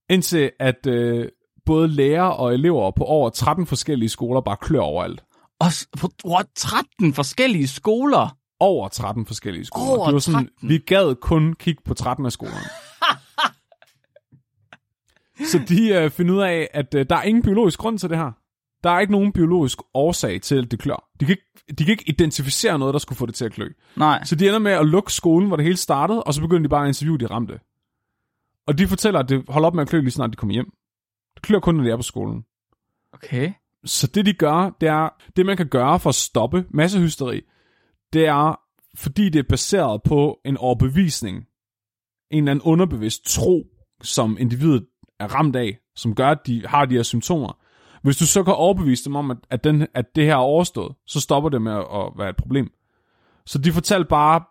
indtil at øh, både lærere og elever på over 13 forskellige skoler bare klør overalt. Og what, 13 forskellige skoler. Over 13 forskellige skoler. Over det var sådan, 13? vi gad kun kigge på 13 af skolerne. Så de øh, finder ud af, at øh, der er ingen biologisk grund til det her. Der er ikke nogen biologisk årsag til, at det klør. De kan, ikke, de kan ikke identificere noget, der skulle få det til at klø. Nej. Så de ender med at lukke skolen, hvor det hele startede, og så begynder de bare at interviewe de ramte. Og de fortæller, at det holder op med at klø, lige snart de kommer hjem. Det klør kun, når de er på skolen. Okay. Så det de gør, det er, det man kan gøre for at stoppe massehysteri, det er, fordi det er baseret på en overbevisning, en eller anden underbevidst tro, som individet er ramt af, som gør, at de har de her symptomer. Hvis du så kan overbevise dem om, at, at, den, at det her er overstået, så stopper det med at, at være et problem. Så de fortalte bare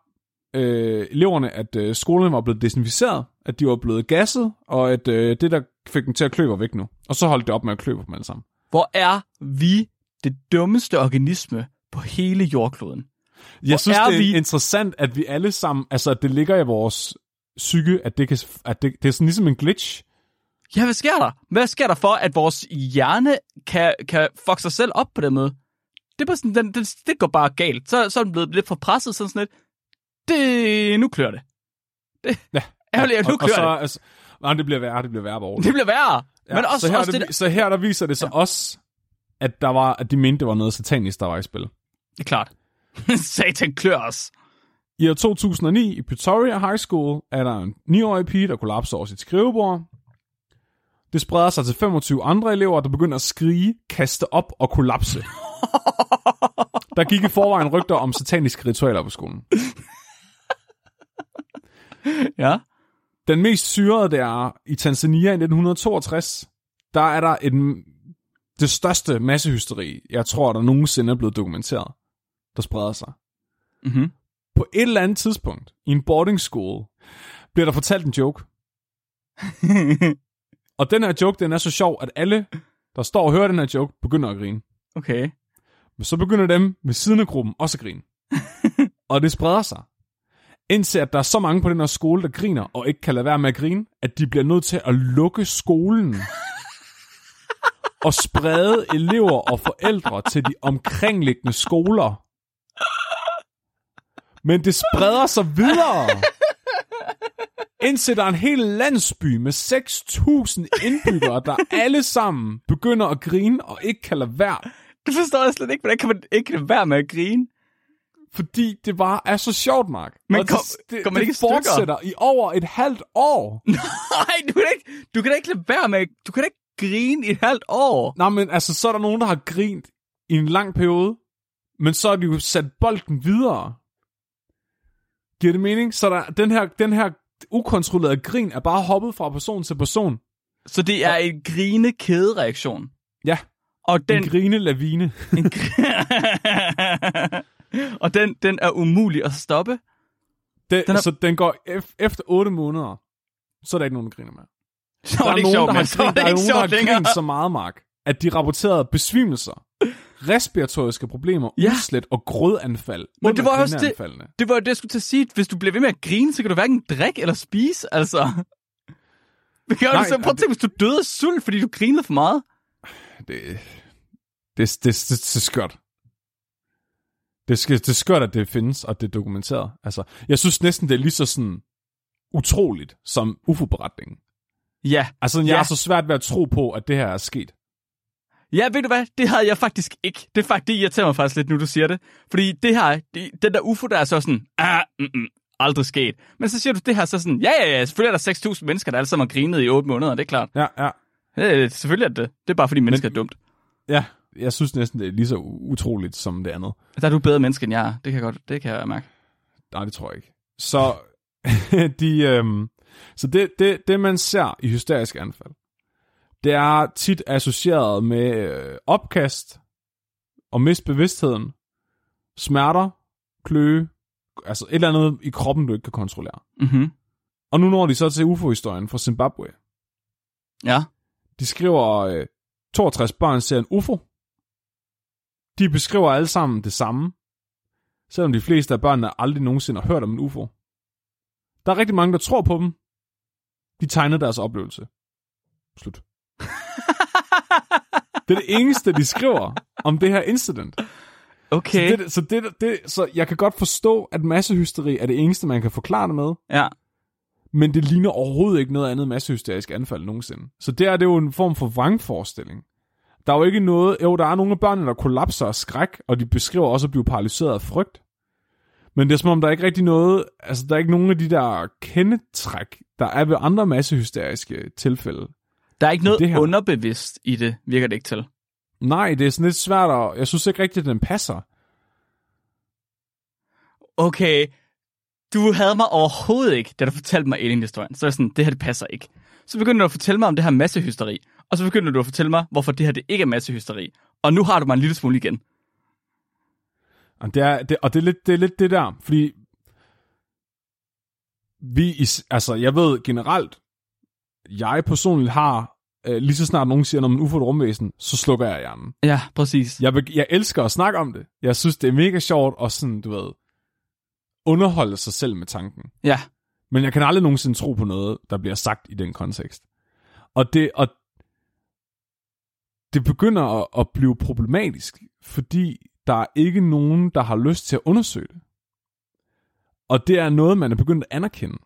øh, eleverne, at øh, skolerne var blevet desinficeret, at de var blevet gasset, og at øh, det, der fik dem til at klø, var væk nu. Og så holdt det op med at klø på dem alle sammen. Hvor er vi det dummeste organisme på hele jordkloden? Jeg synes, er det er vi- interessant, at vi alle sammen, altså at det ligger i vores psyke, at det, kan, at det, det er sådan ligesom en glitch. Ja, hvad sker der? Hvad sker der for, at vores hjerne kan, kan fuck sig selv op på den måde? Det, er bare sådan, den, det, det går bare galt. Så, så er den blevet lidt for presset, sådan sådan lidt. Det, nu klør det. det Ja. Ærgerligt, at nu og, og klør så, det. altså, nej, det bliver værre, det bliver værre over. Det bliver værre. Ja, Men også, så, her, også det, det, der, så her der viser det sig ja. også, at, der var, at de mente, det var noget satanisk, der var i spil. det er klart. Satan klør os. I år 2009 i Pretoria High School er der en 9-årig pige, der kollapser over sit skrivebord. Det spreder sig til 25 andre elever, der begynder at skrige, kaste op og kollapse. Der gik i forvejen rygter om sataniske ritualer på skolen. Ja. Den mest syrede, der er i Tanzania i 1962, der er der en, det største massehysteri, jeg tror, der nogensinde er blevet dokumenteret, der spreder sig. Mm-hmm. På et eller andet tidspunkt, i en boarding school, bliver der fortalt en joke. Og den her joke, den er så sjov, at alle, der står og hører den her joke, begynder at grine. okay. Men så begynder dem ved siden af gruppen også at grine. og det spreder sig. Indtil at der er så mange på den her skole, der griner, og ikke kan lade være med at grine, at de bliver nødt til at lukke skolen. og sprede elever og forældre til de omkringliggende skoler. Men det spreder sig videre. Indtil der er en hel landsby med 6.000 indbyggere, der alle sammen begynder at grine og ikke kan lade være. Det forstår jeg slet ikke. Hvordan kan man ikke lade være med at grine? Fordi det bare er så sjovt, Mark. Men kom- det, går man det ikke i stykker? fortsætter i over et halvt år. Nej, du kan, da ikke, du kan da ikke lade være med... Du kan da ikke grine i et halvt år. Nå, men altså, så er der nogen, der har grint i en lang periode, men så er de jo sat bolden videre. Giver det mening? Så der, den, her, den her ukontrollerede grin er bare hoppet fra person til person. Så det er en grine kædereaktion. Ja, Og den, en grine lavine. en og den, den er umulig at stoppe. Den, Den er- er... Så den går ef- efter 8 måneder, så er der ikke nogen, der griner mere. Så er det ikke nogen, sjovt, der men så grint, det er ikke nogen, der har sjovt længere. så meget, Mark, at de rapporterede besvimelser, respiratoriske problemer, Ja. udslet og grødanfald. Men det var også det-. Det var det, jeg skulle til at sige. Hvis du bliver ved med at grine, så kan du hverken drikke eller spise, altså. Hvad gør Nej, du så? Prøv at tænke, hvis du døde af sult, fordi du grinede for meget. Det, det, det, det, det, det er skørt. Det, skal, det er skørt, at det findes, og det er dokumenteret. Altså, jeg synes næsten, det er lige så sådan utroligt som UFO-beretningen. Ja. Altså, jeg Ja. er så svært ved at tro på, at det her er sket. Ja, ved du hvad? Det havde jeg faktisk ikke. Det er faktisk, det irriterer mig faktisk lidt, nu du siger det. Fordi det her, det, den der UFO, der er så sådan, ah, mm, mm, aldrig sket. Men så siger du det her så sådan, ja, ja, ja, selvfølgelig er der 6.000 mennesker, der alle sammen har grinet i 8 måneder, det er klart. Ja, ja. Øh, selvfølgelig er det det. Det er bare fordi mennesker er dumt. Ja, jeg synes næsten, det er lige så utroligt som det andet. Der er du bedre menneske, end jeg er. Det kan jeg godt, det kan jeg mærke. Nej, det tror jeg ikke. Så, de, øhm, så det, det, det, man ser i hysteriske anfald, det er tit associeret med øh, opkast og mist bevidstheden, smerter, kløe, altså et eller andet i kroppen, du ikke kan kontrollere. Mhm. Og nu når de så til UFO-historien fra Zimbabwe. Ja. De skriver, øh, 62 børn ser en UFO. De beskriver alle sammen det samme, selvom de fleste af børnene aldrig nogensinde har hørt om en UFO. Der er rigtig mange, der tror på dem. De tegnede deres oplevelse. Slut. Det er det eneste, de skriver om det her incident. Okay. Så, det, så, det, det, så jeg kan godt forstå, at massehysteri er det eneste, man kan forklare det med, Ja. men det ligner overhovedet ikke noget andet massehysterisk anfald nogensinde. Så der er det jo en form for vrangforestilling. Der er jo ikke noget... Jo, der er nogle af børnene, der kollapser af skræk, og de beskriver også at blive paralyseret af frygt. Men det er som om, der er ikke rigtig noget... Altså, der er ikke nogen af de der kendetræk, der er ved andre massehysteriske tilfælde. Der er ikke noget her- underbevidst i det, virker det ikke til. Nej, det er sådan lidt svært, og jeg synes ikke rigtigt, at den passer. Okay, du havde mig overhovedet ikke, da du fortalte mig alien-historien. Så er jeg sådan, det her det passer ikke. Så begynder du at fortælle mig om det her massehysteri. Og så begynder du at fortælle mig, hvorfor det her det ikke er massehysteri. Og nu har du mig en lille smule igen. Og det er, det, og det er, lidt, det er lidt det der, fordi vi, altså jeg ved generelt, jeg personligt har, øh, lige så snart nogen siger noget om en ufo rumvæsen, så slukker jeg hjernen. Ja, præcis. Jeg, jeg elsker at snakke om det. Jeg synes, det er mega sjovt og sådan, du ved, underholde sig selv med tanken. Ja, Men jeg kan aldrig nogensinde tro på noget, der bliver sagt i den kontekst. Og det, og det begynder at, at blive problematisk, fordi der er ikke nogen, der har lyst til at undersøge det. Og det er noget, man er begyndt at anerkende.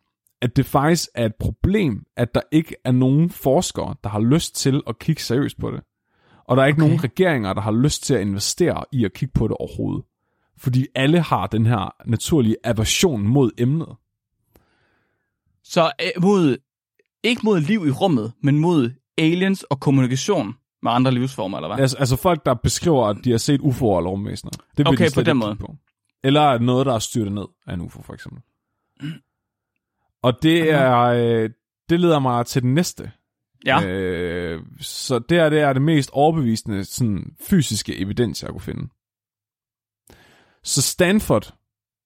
At det faktisk er et problem, at der ikke er nogen forskere, der har lyst til at kigge seriøst på det. Og der er ikke Okay. nogen regeringer, der har lyst til at investere i at kigge på det overhovedet. Fordi alle har den her naturlige aversion mod emnet. så øh, mod, ikke mod liv i rummet, men mod aliens og kommunikation med andre livsformer, eller hvad? Altså, altså folk, der beskriver, at de har set UFO'er eller rumvæsener. Det Okay, de på den måde. På. Eller noget, der er styrtet ned af en UFO, for eksempel. Og det er... Øh, det leder mig til den næste. Ja, Øh, så det er, det er det mest overbevisende sådan, fysiske evidens, jeg kunne finde. Så Stanford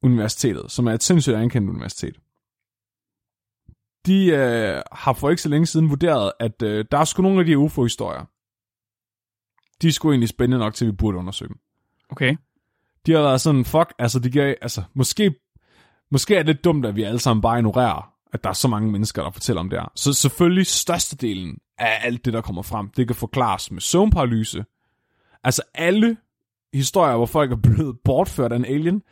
Universitetet, som er et sindssygt anerkendt universitet, de øh, har for ikke så længe siden vurderet, at øh, der er sgu nogle af de UFO-historier. De er sgu egentlig spændende nok til, at vi burde undersøge dem. okay. De har været sådan, fuck, altså, de gav, altså måske, måske er det lidt dumt, at vi alle sammen bare ignorerer, at der er så mange mennesker, der fortæller om det her. Så selvfølgelig størstedelen af alt det, der kommer frem, det kan forklares med søvnparalyse. Altså alle historier, hvor folk er blevet bortført af en alien,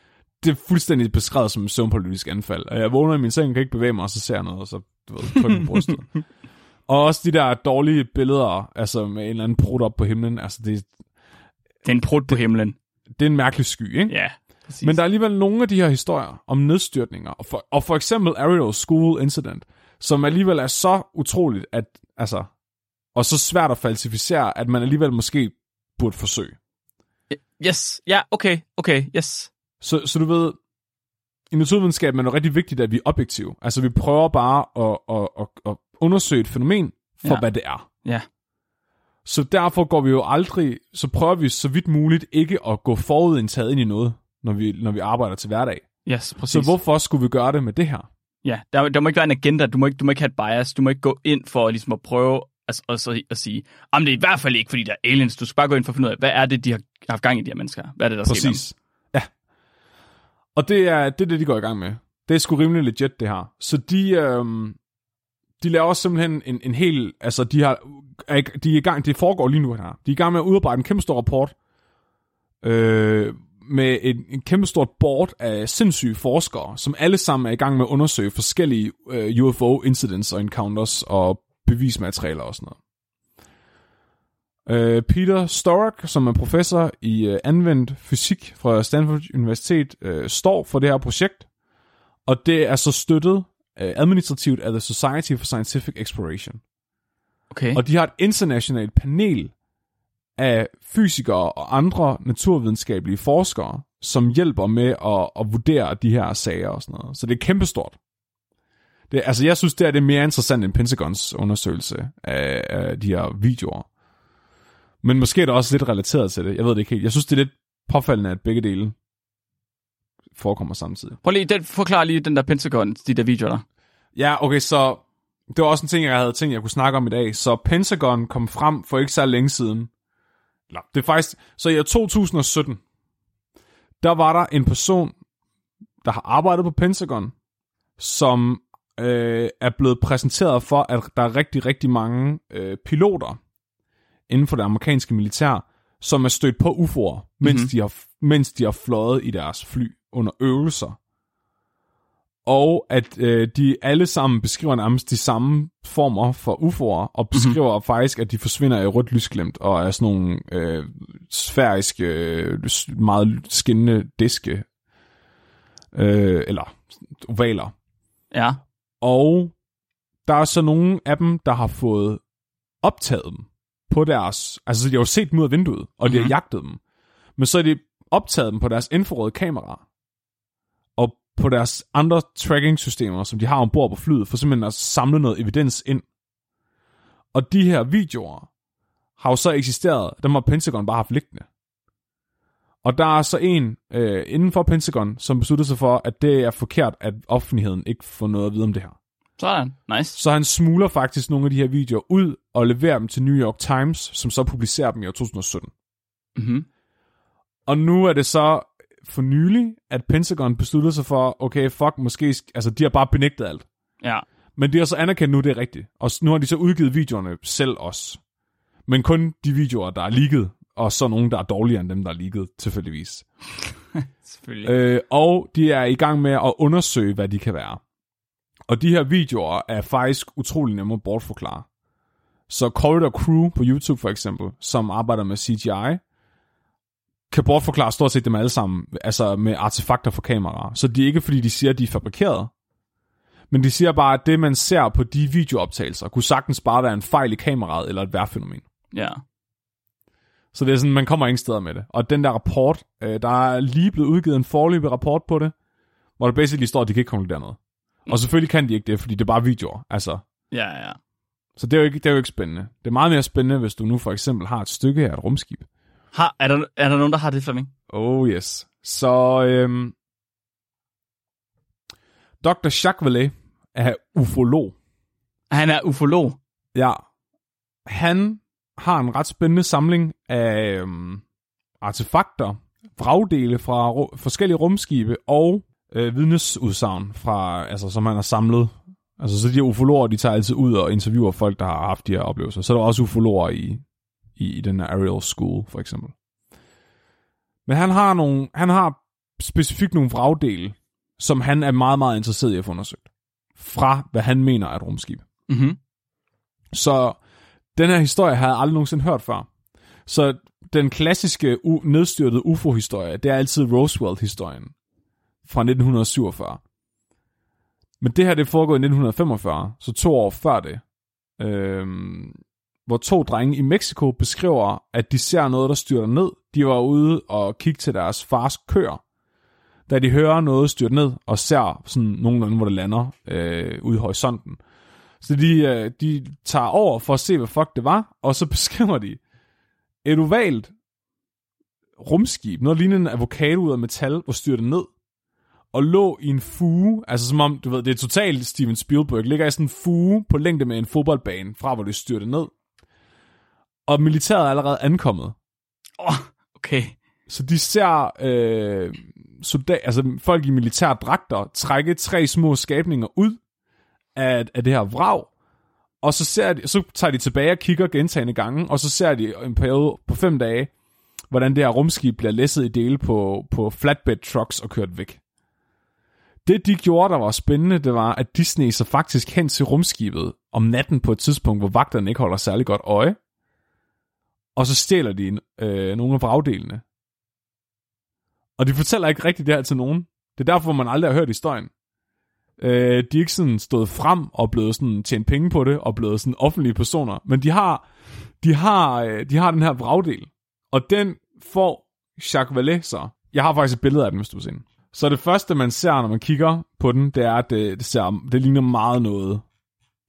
det er fuldstændig beskrevet som en søvnparalytisk anfald. Og jeg vågner i min seng, kan ikke bevæge mig, og så ser jeg noget, og så du ved, trykker på brystet. og også de der dårlige billeder, altså med en eller anden brud op på himlen, altså det, Det er en prut på himlen. det er en mærkelig sky, ikke? Ja, præcis. Men der er alligevel nogle af de her historier om nedstyrtninger, og for, og for eksempel Ariel School Incident, som alligevel er så utroligt, at, altså, og så svært at falsificere, at man alligevel måske burde forsøge. Yes, ja, okay, okay, yes. Så, så du ved, i naturvidenskaben er det rigtig vigtigt, at vi er objektive. Altså vi prøver bare at, at, at, at undersøge et fænomen for, ja. hvad det er. Ja. Så derfor går vi jo aldrig, så prøver vi så vidt muligt ikke at gå forudindtaget ind i noget, når vi, når vi arbejder til hverdag. Yes, præcis. Så hvorfor skulle vi gøre det med det her? Ja, der, der må ikke være en agenda. Du må ikke, du må ikke have et bias. Du må ikke gå ind for ligesom at prøve at, at, at, at sige, jamen det er i hvert fald ikke, fordi der er aliens. Du skal bare gå ind for at finde ud af, hvad er det, de har haft gang i, de her mennesker? Hvad er det, der sker med dem? Præcis. Ja. Og det er, det er det, de går i gang med. Det er sgu rimelig legit, det her. Så de, øhm, de laver også simpelthen en, en hel, altså de har, er, de er i gang, det foregår lige nu her. De er i gang med at udarbejde en kæmpe stor rapport, øh, med en, kæmpe stort board af sindssyge forskere, som alle sammen er i gang med at undersøge forskellige øh, UFO incidents og encounters og bevismaterialer og sådan noget. Øh, Peter Stork, som er professor i øh, anvendt fysik fra Stanford Universitet, øh, står for det her projekt, og det er så støttet øh, administrativt af The Society for Scientific Exploration. Okay. Og de har et internationalt panel af fysikere og andre naturvidenskabelige forskere, som hjælper med at, at vurdere de her sager og sådan noget. Så det er kæmpestort. Det, altså, jeg synes, det er det er mere interessant end Pentagons undersøgelse af, af de her videoer. Men måske er det også lidt relateret til det. Jeg ved det ikke helt. Jeg synes, det er lidt påfaldende, at begge dele forekommer samtidig. Prøv lige, den, forklar lige den der Pentagon, de der videoer der. Ja, okay, så det var også en ting, jeg havde tænkt, jeg kunne snakke om i dag. Så Pentagon kom frem for ikke så længe siden. Eller, det er faktisk... Så i år 2017, der var der en person, der har arbejdet på Pentagon, som øh, er blevet præsenteret for, at der er rigtig, rigtig mange øh, piloter inden for det amerikanske militær, som er stødt på UFO'er, mens, Mhm. de har, mens de har fløjet i deres fly under øvelser og at øh, de alle sammen beskriver nærmest de samme former for UFO'er, og beskriver mm-hmm. faktisk, at de forsvinder i rødt lysglimt, og er sådan nogle øh, sfæriske, øh, meget skinnende diske, øh, eller ovaler. Ja. Og der er så nogle af dem, der har fået optaget dem på deres... Altså, de har jo set dem ud af vinduet, og de har Mhm. jagtet dem. Men så er de optaget dem på deres infrarøde kamera. På deres andre tracking-systemer, som de har ombord på flyet, for simpelthen at samle noget evidens ind. Og de her videoer har jo så eksisteret, dem har Pentagon bare haft liggende. Og der er så en øh, inden for Pentagon, som besluttede sig for, at det er forkert, at offentligheden ikke får noget at vide om det her. Sådan. Nice. Så han smugler faktisk nogle af de her videoer ud og leverer dem til New York Times, som så publicerer dem i år 2017. Mm-hmm. Og nu er det så for nylig, at Pentagon besluttede sig for, okay, fuck, måske, sk- altså de har bare benægtet alt. Ja. Men de har så anerkendt nu, det er rigtigt. Og nu har de så udgivet videoerne selv også. Men kun de videoer, der er leaget, og så nogle, der er dårligere end dem, der er leaget, tilfældigvis. Selvfølgelig. Øh, og de er i gang med at undersøge, hvad de kan være. Og de her videoer er faktisk utrolig nemme at bortforklare. Så Corridor Crew på YouTube for eksempel, som arbejder med CGI, kan bortforklare stort set dem alle sammen, altså med artefakter for kameraer. Så det er ikke fordi, de siger, at de er fabrikeret. Men de siger bare, at det, man ser på de videooptagelser, kunne sagtens bare være en fejl i kameraet eller et vejrfænomen. Ja. Så det er sådan, man kommer ingen steder med det. Og den der rapport, øh, der er lige blevet udgivet en forløbig rapport på det, hvor der basically står, at de kan ikke konkludere noget. Og selvfølgelig kan de ikke det, fordi det er bare videoer. Altså, Ja, ja. så det er, jo ikke, det er jo ikke spændende. Det er meget mere spændende, hvis du nu for eksempel har et stykke af et rumskib. Har, er, der, er der nogen, der har det, Flemming? Oh yes. Så øhm, Dr. Jacques Vallée er ufolog. Han er ufolog. Ja. Han har en ret spændende samling af øhm, artefakter, vragdele fra ru- forskellige rumskibe og øh, vidnesudsagn, fra, altså, som han har samlet. Altså, så de her ufologer, de tager altid ud og interviewer folk, der har haft de her oplevelser. Så er der også ufologer i, i, i den her Ariel School, for eksempel. Men han har, nogle, han har specifikt nogle vragdele, som han er meget, meget interesseret i at få undersøgt. Fra, hvad han mener er et rumskib. Mm-hmm. Så den her historie har jeg aldrig nogensinde hørt før. Så den klassiske u- nedstyrtede UFO-historie, det er altid Roswell-historien fra 1947. Men det her, det foregået i 1945, så to år før det. Øhm, hvor to drenge i Mexico beskriver, at de ser noget, der styrter ned. De var ude og kigge til deres fars køer, da de hører noget styrte ned, og ser sådan nogenlunde, hvor det lander øh, ude i horisonten. Så de, øh, de tager over for at se, hvad fuck det var, og så beskriver de et ovalt rumskib, noget lignende en avocado ud af metal, hvor styrte ned, og lå i en fuge, altså som om, du ved, det er totalt Steven Spielberg, ligger i sådan en fuge på længde med en fodboldbane, fra hvor det styrte ned. Og militæret er allerede ankommet. Åh, oh, okay. Så de ser øh, soldat, altså folk i militære dragter trække tre små skabninger ud af, af det her vrag, og så, ser de, så tager de tilbage og kigger gentagende gange, og så ser de en periode på fem dage, hvordan det her rumskib bliver læsset i dele på, på flatbed trucks og kørt væk. Det de gjorde, der var spændende, det var, at Disney så faktisk hen til rumskibet om natten på et tidspunkt, hvor vagterne ikke holder særlig godt øje, og så stjæler de øh, nogle af vragdelene. Og de fortæller ikke rigtigt det her til nogen. Det er derfor, man aldrig har hørt historien. Øh, de er ikke sådan stået frem og blevet sådan tjent penge på det, og blevet sådan offentlige personer. Men de har, de har, øh, de har den her vragdel. Og den får Jacques Vallée så. Jeg har faktisk et billede af den, hvis du vil se den. Så det første, man ser, når man kigger på den, det er, at det, det, ser, det ligner meget noget,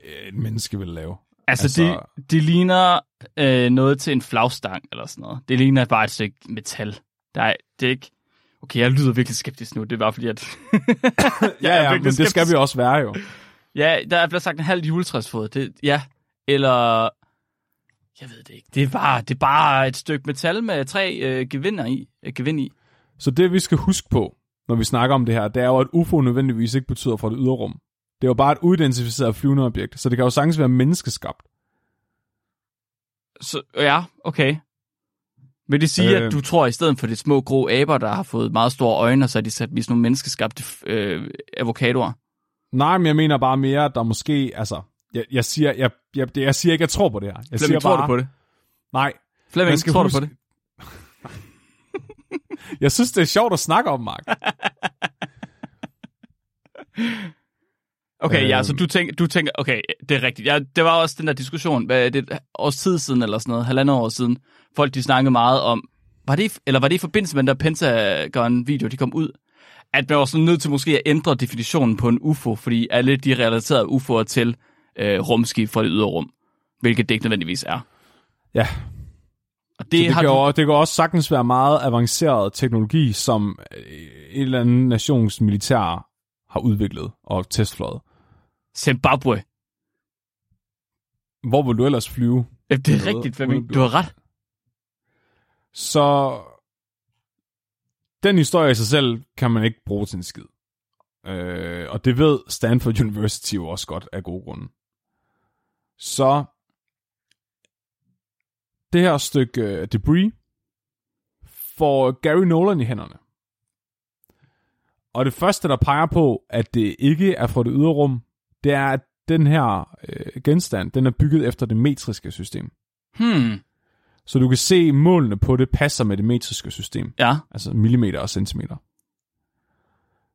øh, et menneske vil lave. Altså, altså det, det ligner øh, noget til en flagstang eller sådan noget. Det ligner bare et stykke metal. Der er, det er ikke... Okay, jeg lyder virkelig skeptisk nu. Det er bare fordi, at... ja, ja, men skeptisk. det skal vi også være jo. Ja, der er blevet sagt en halv juletræsfod. Det, ja, eller... Jeg ved det ikke. Det er bare, det er bare et stykke metal med tre øh, gevinder i, øh, gevind i. Så det, vi skal huske på, når vi snakker om det her, det er jo, at UFO nødvendigvis ikke betyder fra det ydre rum. Det er jo bare et uidentificeret flyvende objekt, så det kan jo sagtens være menneskeskabt. Så, ja, okay. Vil det sige, øh, at du tror, at i stedet for de små grå aber, der har fået meget store øjne, så har de sat vist nogle menneskeskabte øh, avocadoer? Nej, men jeg mener bare mere, at der måske, altså, jeg, jeg, siger, jeg, jeg, jeg siger ikke, at jeg tror på det her. Jeg Flemming, siger tror bare, du på det? Nej. Flemming, tror huske, du på det? jeg synes, det er sjovt at snakke om, Mark. Okay, øhm. ja, så du tænker, du tænker, okay, det er rigtigt. Ja, det var også den der diskussion, hvad det er et års tid siden, eller sådan noget, halvandet år siden. Folk, de snakkede meget om, var det, eller var det i forbindelse med den der Pentagon-video, de kom ud, at man var sådan nødt til måske at ændre definitionen på en UFO, fordi alle de relaterede UFO'er til øh, rumskib fra det ydre rum, hvilket det ikke nødvendigvis er. Ja. Og det, det, kan du... det kan også sagtens være meget avanceret teknologi, som en eller anden nations militær har udviklet og testfløjet. Zimbabwe. Hvor vil du ellers flyve? Ja, det er rigtigt, Flemming. Du har ret. Så den historie i sig selv kan man ikke bruge til en skid. Øh, og det ved Stanford University jo også godt af gode grunde. Så det her stykke uh, debris får Gary Nolan i hænderne. Og det første, der peger på, at det ikke er fra det ydre rum, det er, at den her øh, genstand, den er bygget efter det metriske system. Hmm. Så du kan se, målene på det passer med det metriske system. Ja. Altså millimeter og centimeter.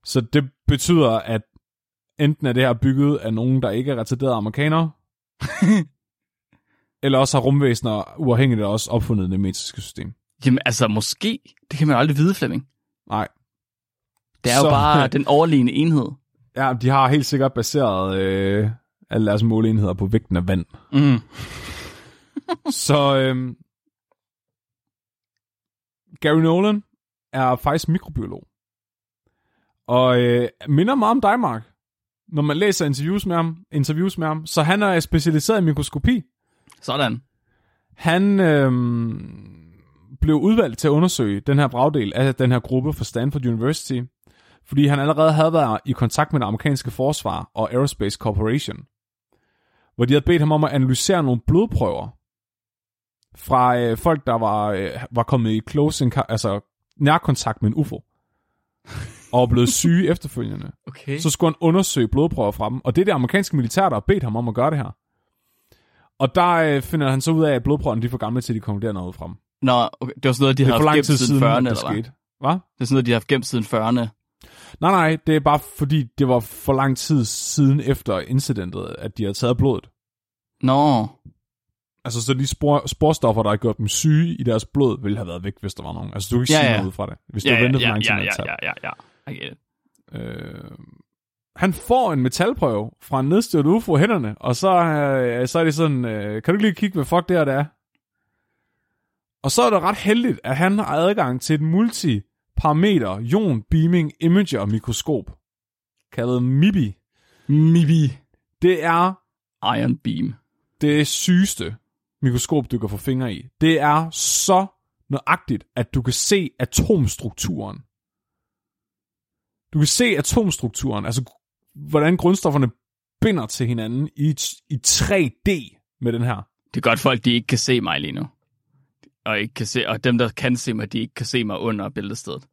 Så det betyder, at enten er det her bygget af nogen, der ikke er retarderede amerikanere, eller også har rumvæsener uafhængigt også opfundet det metriske system. Jamen altså, måske. Det kan man jo aldrig vide, Flemming. Nej. Det er så, jo bare den overliggende enhed. Ja, de har helt sikkert baseret øh, alle deres måleenheder på vægten af vand. Mm. så øh, Gary Nolan er faktisk mikrobiolog. Og øh, minder meget om dig, Mark. Når man læser interviews med ham, interviews med ham. Så han er specialiseret i mikroskopi. Sådan. Han øh, blev udvalgt til at undersøge den her bragdel af den her gruppe fra Stanford University fordi han allerede havde været i kontakt med det amerikanske forsvar og Aerospace Corporation, hvor de havde bedt ham om at analysere nogle blodprøver fra øh, folk, der var, øh, var kommet i close, altså nærkontakt med en UFO, og blevet syge efterfølgende. Okay. Så skulle han undersøge blodprøver fra dem, og det er det amerikanske militær, der har bedt ham om at gøre det her. Og der øh, finder han så ud af, at blodprøverne de er for gamle til, at de konkluderer noget fra dem. Nå, okay. det var sådan noget, de har haft gemt siden 40'erne, eller hvad? Hvad? Det er sådan noget, de har haft gemt siden 40'erne. Nej, nej, det er bare fordi, det var for lang tid siden efter incidentet, at de har taget blodet. Nå. Altså, så de spor, sporstoffer, der har gjort dem syge i deres blod, ville have været væk, hvis der var nogen. Altså, du kan ikke ja, sige ja. noget ud fra det, hvis ja, du ja, for lang tid ja, ja, ja, ja, ja, I get it. Øh, han får en metalprøve fra en nedstødt UFO hænderne, og så, øh, så er det sådan, øh, kan du lige kigge, hvad fuck det her det er? Og så er det ret heldigt, at han har adgang til et multi parameter Ion Beaming Imager mikroskop, kaldet MIBI. MIBI. Det er Iron Beam. det sygeste mikroskop, du kan få fingre i. Det er så nøjagtigt, at du kan se atomstrukturen. Du kan se atomstrukturen, altså hvordan grundstofferne binder til hinanden i, i 3D med den her. Det er godt folk, de ikke kan se mig lige nu. Og, ikke kan se, og dem, der kan se mig, de ikke kan se mig under bæltestedet.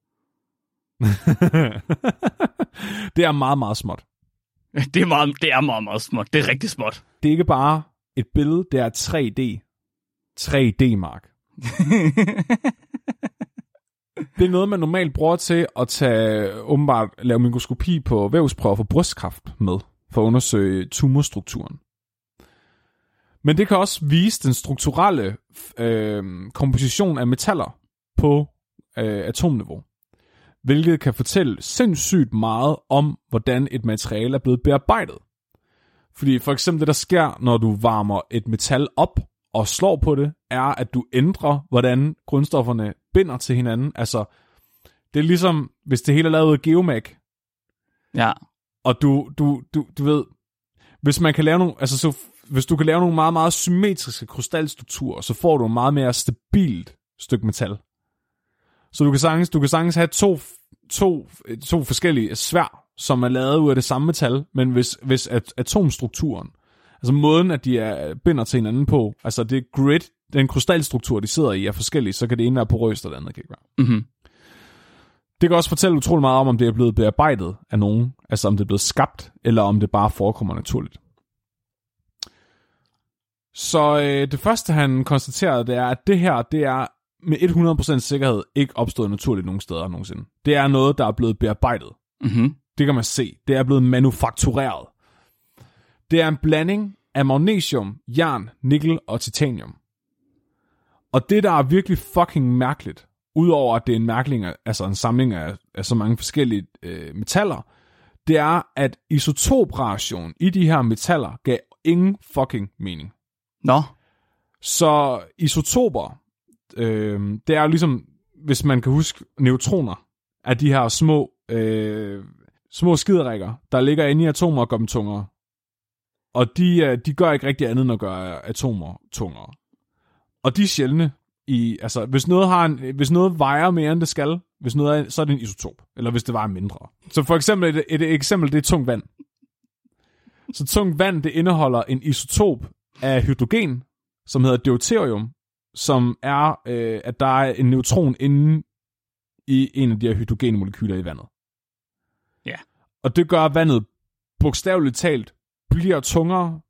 det er meget, meget småt. Det er meget, det er meget, meget småt. Det er rigtig småt. Det er ikke bare et billede, det er 3D. 3D, Mark. det er noget, man normalt bruger til at tage, åbenbart, lave mikroskopi på vævsprøver for brystkræft med, for at undersøge tumorstrukturen. Men det kan også vise den strukturelle øh, komposition af metaller på øh, atomniveau. Hvilket kan fortælle sindssygt meget om, hvordan et materiale er blevet bearbejdet. Fordi for eksempel det, der sker, når du varmer et metal op og slår på det, er, at du ændrer, hvordan grundstofferne binder til hinanden. Altså, det er ligesom, hvis det hele er lavet af geomag. Ja. Og du, du, du, du ved, hvis man kan lave nogle, altså så, hvis du kan lave nogle meget, meget symmetriske krystalstrukturer, så får du et meget mere stabilt stykke metal. Så du kan sagtens, du kan sagtens have to, to, to forskellige svær, som er lavet ud af det samme metal, men hvis, hvis at atomstrukturen, altså måden, at de er, binder til hinanden på, altså det grid, den krystalstruktur, de sidder i, er forskellig, så kan det ene være porøst, og det andet kan ikke være. Mm-hmm. Det kan også fortælle utrolig meget om, om det er blevet bearbejdet af nogen, altså om det er blevet skabt, eller om det bare forekommer naturligt. Så øh, det første, han konstaterede, det er, at det her, det er med 100% sikkerhed ikke opstået naturligt nogen steder nogensinde. Det er noget, der er blevet bearbejdet. Mm-hmm. Det kan man se. Det er blevet manufaktureret. Det er en blanding af magnesium, jern, nikkel og titanium. Og det, der er virkelig fucking mærkeligt, udover at det er en mærkning, af, altså en samling af, af så mange forskellige øh, metaller, det er, at isotopration i de her metaller gav ingen fucking mening. Nå. Så isotoper, øh, det er jo ligesom, hvis man kan huske neutroner, af de her små, øh, små skiderikker, der ligger inde i atomer og gør dem tungere. Og de, øh, de gør ikke rigtig andet end at gøre atomer tungere. Og de er sjældne. I, altså, hvis noget, har en, hvis noget vejer mere, end det skal, hvis noget er, så er det en isotop. Eller hvis det vejer mindre. Så for eksempel, et, et, et eksempel, det er tungt vand. Så tungt vand, det indeholder en isotop af hydrogen, som hedder deuterium, som er, øh, at der er en neutron inde i en af de her hydrogene molekyler i vandet. Ja. Og det gør, at vandet bogstaveligt talt bliver tungere,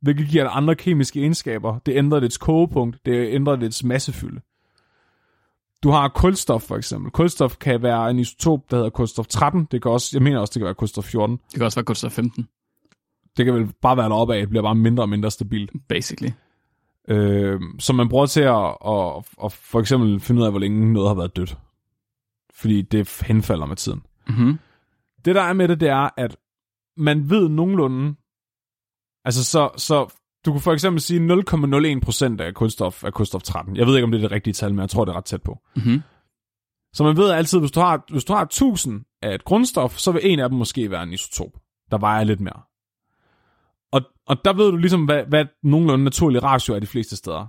hvilket giver det andre kemiske egenskaber. Det ændrer dets kogepunkt, det ændrer dets massefylde. Du har kulstof for eksempel. Kulstof kan være en isotop, der hedder kulstof 13. Det kan også, jeg mener også, det kan være kulstof 14. Det kan også være kulstof 15. Det kan vel bare være deroppe af, det bliver bare mindre og mindre stabilt. Basically. Øh, som man bruger til at, at, at for eksempel finde ud af, hvor længe noget har været dødt. Fordi det henfalder med tiden. Mm-hmm. Det der er med det, det er, at man ved nogenlunde, altså så, så du kunne for eksempel sige 0,01% af kulstof er kulstof 13. Jeg ved ikke, om det er det rigtige tal, men jeg tror, det er ret tæt på. Mm-hmm. Så man ved altid, hvis du har, hvis du har 1000 af et grundstof, så vil en af dem måske være en isotop, der vejer lidt mere. Og, der ved du ligesom, hvad, hvad nogenlunde naturlig ratio er de fleste steder.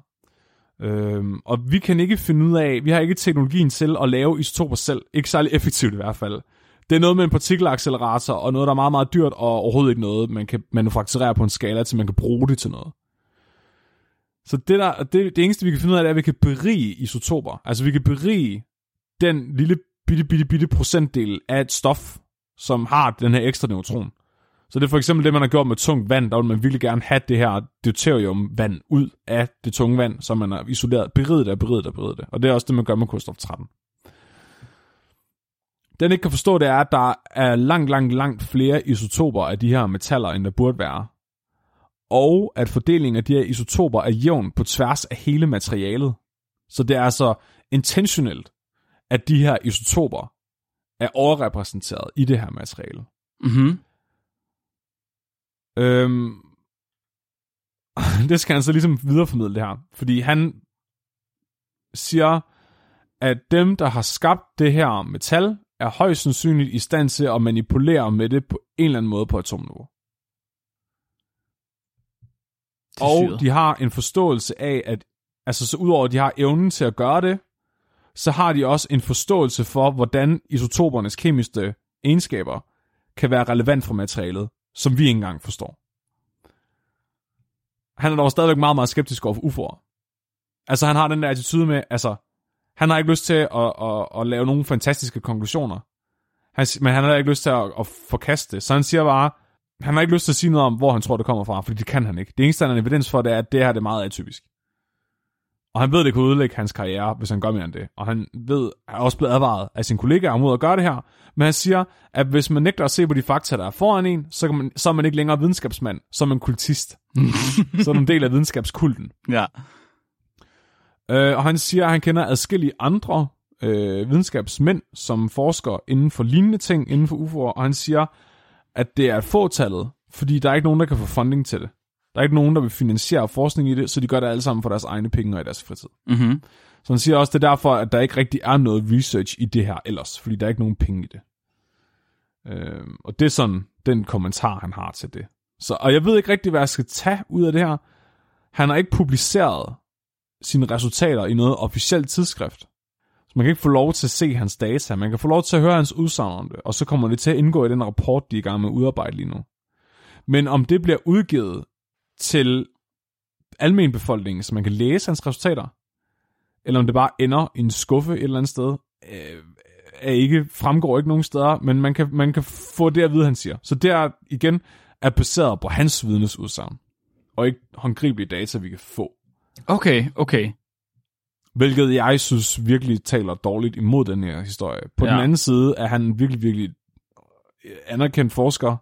Øhm, og vi kan ikke finde ud af, vi har ikke teknologien til at lave isotoper selv. Ikke særlig effektivt i hvert fald. Det er noget med en partikelaccelerator, og noget, der er meget, meget dyrt, og overhovedet ikke noget, man kan manufakturere på en skala, til man kan bruge det til noget. Så det, der, det, det eneste, vi kan finde ud af, det er, at vi kan berige isotoper. Altså, vi kan berige den lille bitte, bitte, bitte procentdel af et stof, som har den her ekstra neutron. Så det er for eksempel det, man har gjort med tungt vand. Der vil man virkelig gerne have det her deuterium-vand ud af det tunge vand, som man har isoleret, beriget det, beriget det, beriget det. Og det er også det, man gør med kulstof 13. Den ikke kan forstå, det er, at der er langt, langt, langt flere isotoper af de her metaller, end der burde være. Og at fordelingen af de her isotoper er jævn på tværs af hele materialet. Så det er altså intentionelt, at de her isotoper er overrepræsenteret i det her materiale. Mm-hmm. Øhm, det skal han så ligesom videreformidle det her. Fordi han siger, at dem, der har skabt det her metal, er højst sandsynligt i stand til at manipulere med det på en eller anden måde på atomniveau. Og de har en forståelse af, at altså så udover at de har evnen til at gøre det, så har de også en forståelse for, hvordan isotopernes kemiske egenskaber kan være relevant for materialet som vi ikke engang forstår. Han er dog stadigvæk meget, meget skeptisk over for UFO'er. Altså, han har den der attitude med, altså, han har ikke lyst til at, at, at, at lave nogle fantastiske konklusioner. Han, men han har ikke lyst til at, at forkaste det. Så han siger bare, han har ikke lyst til at sige noget om, hvor han tror, det kommer fra, fordi det kan han ikke. Det eneste, han har evidens for, det er, at det her det er meget atypisk. Og han ved, det kan udlægge hans karriere, hvis han gør mere end det. Og han ved, er også blevet advaret af sine kollegaer mod at gøre det her. Men han siger, at hvis man nægter at se på de fakta, der er foran en, så, kan man, så er man ikke længere videnskabsmand, så er man kultist. så er man en del af videnskabskulten. Ja. Øh, og han siger, at han kender adskillige andre øh, videnskabsmænd, som forsker inden for lignende ting inden for UFO'er, og han siger, at det er fåtallet, fordi der er ikke nogen, der kan få funding til det. Der er ikke nogen, der vil finansiere forskning i det, så de gør det alle sammen for deres egne penge og i deres fritid. Mm-hmm. Så han siger også, det er derfor, at der ikke rigtig er noget research i det her ellers, fordi der er ikke nogen penge i det. Øh, og det er sådan den kommentar, han har til det. Så, og jeg ved ikke rigtig, hvad jeg skal tage ud af det her. Han har ikke publiceret sine resultater i noget officielt tidsskrift. Så man kan ikke få lov til at se hans data. Man kan få lov til at høre hans udsagn om det, og så kommer det til at indgå i den rapport, de er i gang med at udarbejde lige nu. Men om det bliver udgivet til almenbefolkningen, så man kan læse hans resultater, eller om det bare ender i en skuffe et eller andet sted, øh, er ikke, fremgår ikke nogen steder, men man kan, man kan få det at vide, han siger. Så det er igen er baseret på hans vidnesudsagn, og ikke håndgribelige data, vi kan få. Okay, okay. Hvilket jeg synes virkelig taler dårligt imod den her historie. På ja. Den anden side er han virkelig, virkelig anerkendt forsker,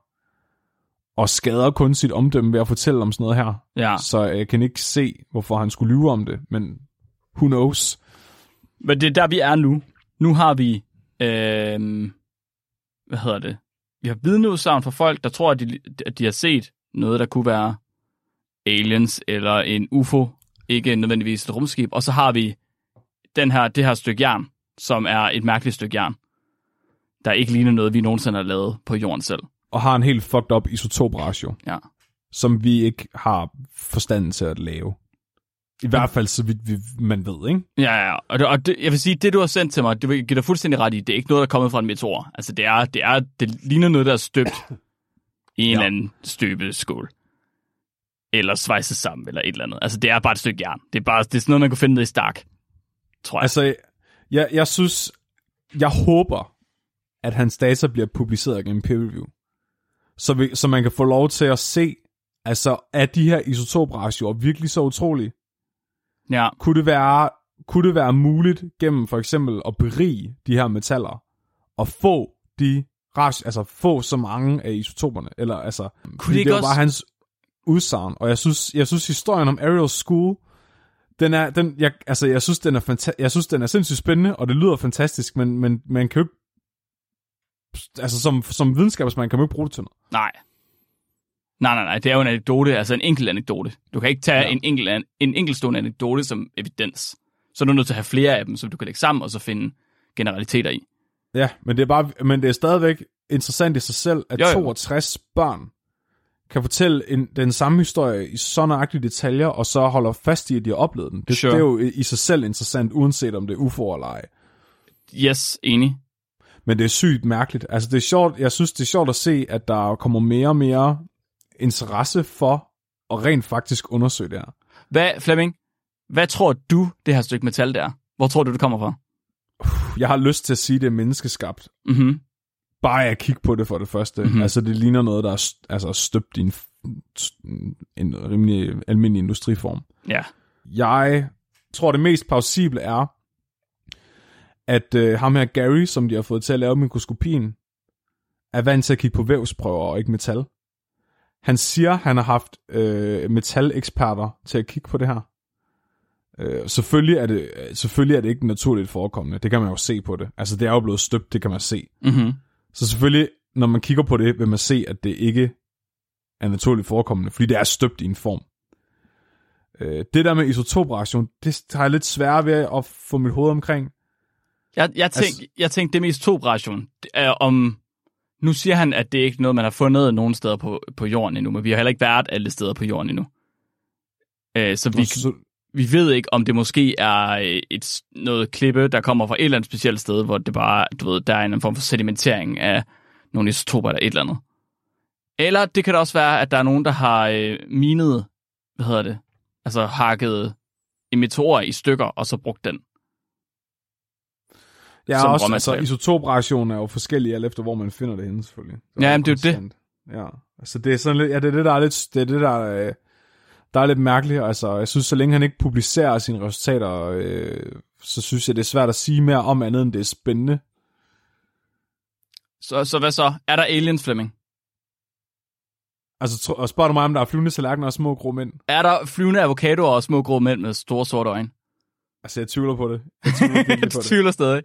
og skader kun sit omdømme ved at fortælle om sådan noget her. Ja. Så jeg kan ikke se, hvorfor han skulle lyve om det, men who knows? Men det er der, vi er nu. Nu har vi, øh, hvad hedder det? Vi har vidneudsagn fra folk, der tror, at de, at de har set noget, der kunne være aliens eller en UFO, ikke nødvendigvis et rumskib. Og så har vi den her, det her stykke jern, som er et mærkeligt stykke jern, der ikke ligner noget, vi nogensinde har lavet på jorden selv. Og har en helt fucked up isotopratio, Ja. som vi ikke har forstand til at lave. I hvert fald så vidt vi, man ved, ikke? Ja, ja, og, det, og det, jeg vil sige, det du har sendt til mig, det vil jeg give dig fuldstændig ret i. Det er ikke noget, der er kommet fra en meteor. Altså, det er, det er, det ligner noget, der er støbt i en Ja. eller anden støbeskål. Eller svejset sammen, eller et eller andet. Altså, det er bare et stykke jern. Det er, bare, det er sådan noget, man kunne finde ned i Stark, tror jeg. Altså, jeg, jeg synes, jeg håber, at hans data bliver publiceret gennem peer review. Så, vi, så man kan få lov til at se, altså, er de her isotopratioer virkelig så utrolige? ja, Kunne det være, kunne det være muligt gennem for eksempel at berige de her metaller og få de altså få så mange af isotoperne, eller altså, kunne det ikke det var også- bare hans udsagn, og jeg synes, jeg synes historien om Ariel School, den er, den, jeg, altså, jeg synes, den er fanta- jeg synes, den er sindssygt spændende, og det lyder fantastisk, men, men man kan jo ikke, altså som, som videnskabsmand kan man ikke bruge det til noget. nej. Nej, nej, nej, det er jo en anekdote, altså en enkelt anekdote. Du kan ikke tage Ja. en, enkelt, en enkeltstående anekdote som evidens. Så er du nødt til at have flere af dem, som du kan lægge sammen og så finde generaliteter i. Ja, men det er, bare, men det er stadigvæk interessant i sig selv, at Jo, jo. 62 børn kan fortælle en, den samme historie i så nøjagtige detaljer, og så holder fast i, at de har oplevet den. Det, Sure. det er jo i i sig selv interessant, uanset om det er UFO eller ej. Yes, enig. Men det er sygt mærkeligt. Altså, det er sjovt, jeg synes, det er sjovt at se, at der kommer mere og mere interesse for at rent faktisk undersøge det her. Hvad, Flemming, hvad tror du, det her stykke metal der er? Hvor tror du, det kommer fra? Jeg har lyst til at sige, det er menneskeskabt. Mhm. Bare at kigge på det for det første. Mhm. Mm-hmm. Altså, det ligner noget, der er altså, støbt i en, en rimelig almindelig industriform. Ja. Jeg tror, det mest plausible er, at øh, ham her Gary, som de har fået til at lave mikroskopien, er vant til at kigge på vævsprøver og ikke metal. Han siger, han har haft øh, metaleksperter til at kigge på det her. Øh, selvfølgelig, er det, selvfølgelig er det ikke naturligt forekommende. Det kan man jo se på det. Altså, det er jo blevet støbt, det kan man se. Mhm. Så selvfølgelig, når man kigger på det, vil man se, at det ikke er naturligt forekommende, fordi det er støbt i en form. Øh, det der med isotopreaktion, det har jeg lidt sværere ved at få mit hoved omkring. Jeg, jeg, tænk, Altså- jeg tænkte, det mest to-operation er om... Nu siger han, at det ikke er noget, man har fundet nogen steder på, på jorden endnu, men vi har heller ikke været alle steder på jorden endnu. Øh, så vi, Så, vi ved ikke, om det måske er øh, et, noget klippe, der kommer fra et eller andet specielt sted, hvor det bare, du ved, der er en form for sedimentering af nogle isotoper eller et eller andet. Eller det kan da også være, at der er nogen, der har øh, minet, hvad hedder det, altså hakket en meteor i stykker, og så brugt den. Ja, Som også, altså, råmateriale. isotopreaktioner er jo forskellige, alt efter hvor man finder det henne, selvfølgelig. Så Ja, men det er jo det. Ja, altså det er sådan lidt, ja, det er det, der er lidt, det er det, der er, øh, der er lidt mærkeligt. Altså, jeg synes, så længe han ikke publicerer sine resultater, øh, så synes jeg, det er svært at sige mere om andet, end det er spændende. Så, så hvad så? Er der aliens, Flemming? Altså, og spørger du mig, om der er flyvende tallerkener og små grå mænd? Er der flyvende avocadoer og små grå mænd med store sorte øjne? Altså, jeg tvivler på det. Jeg tvivler virkelig på du det. tvivler stadig.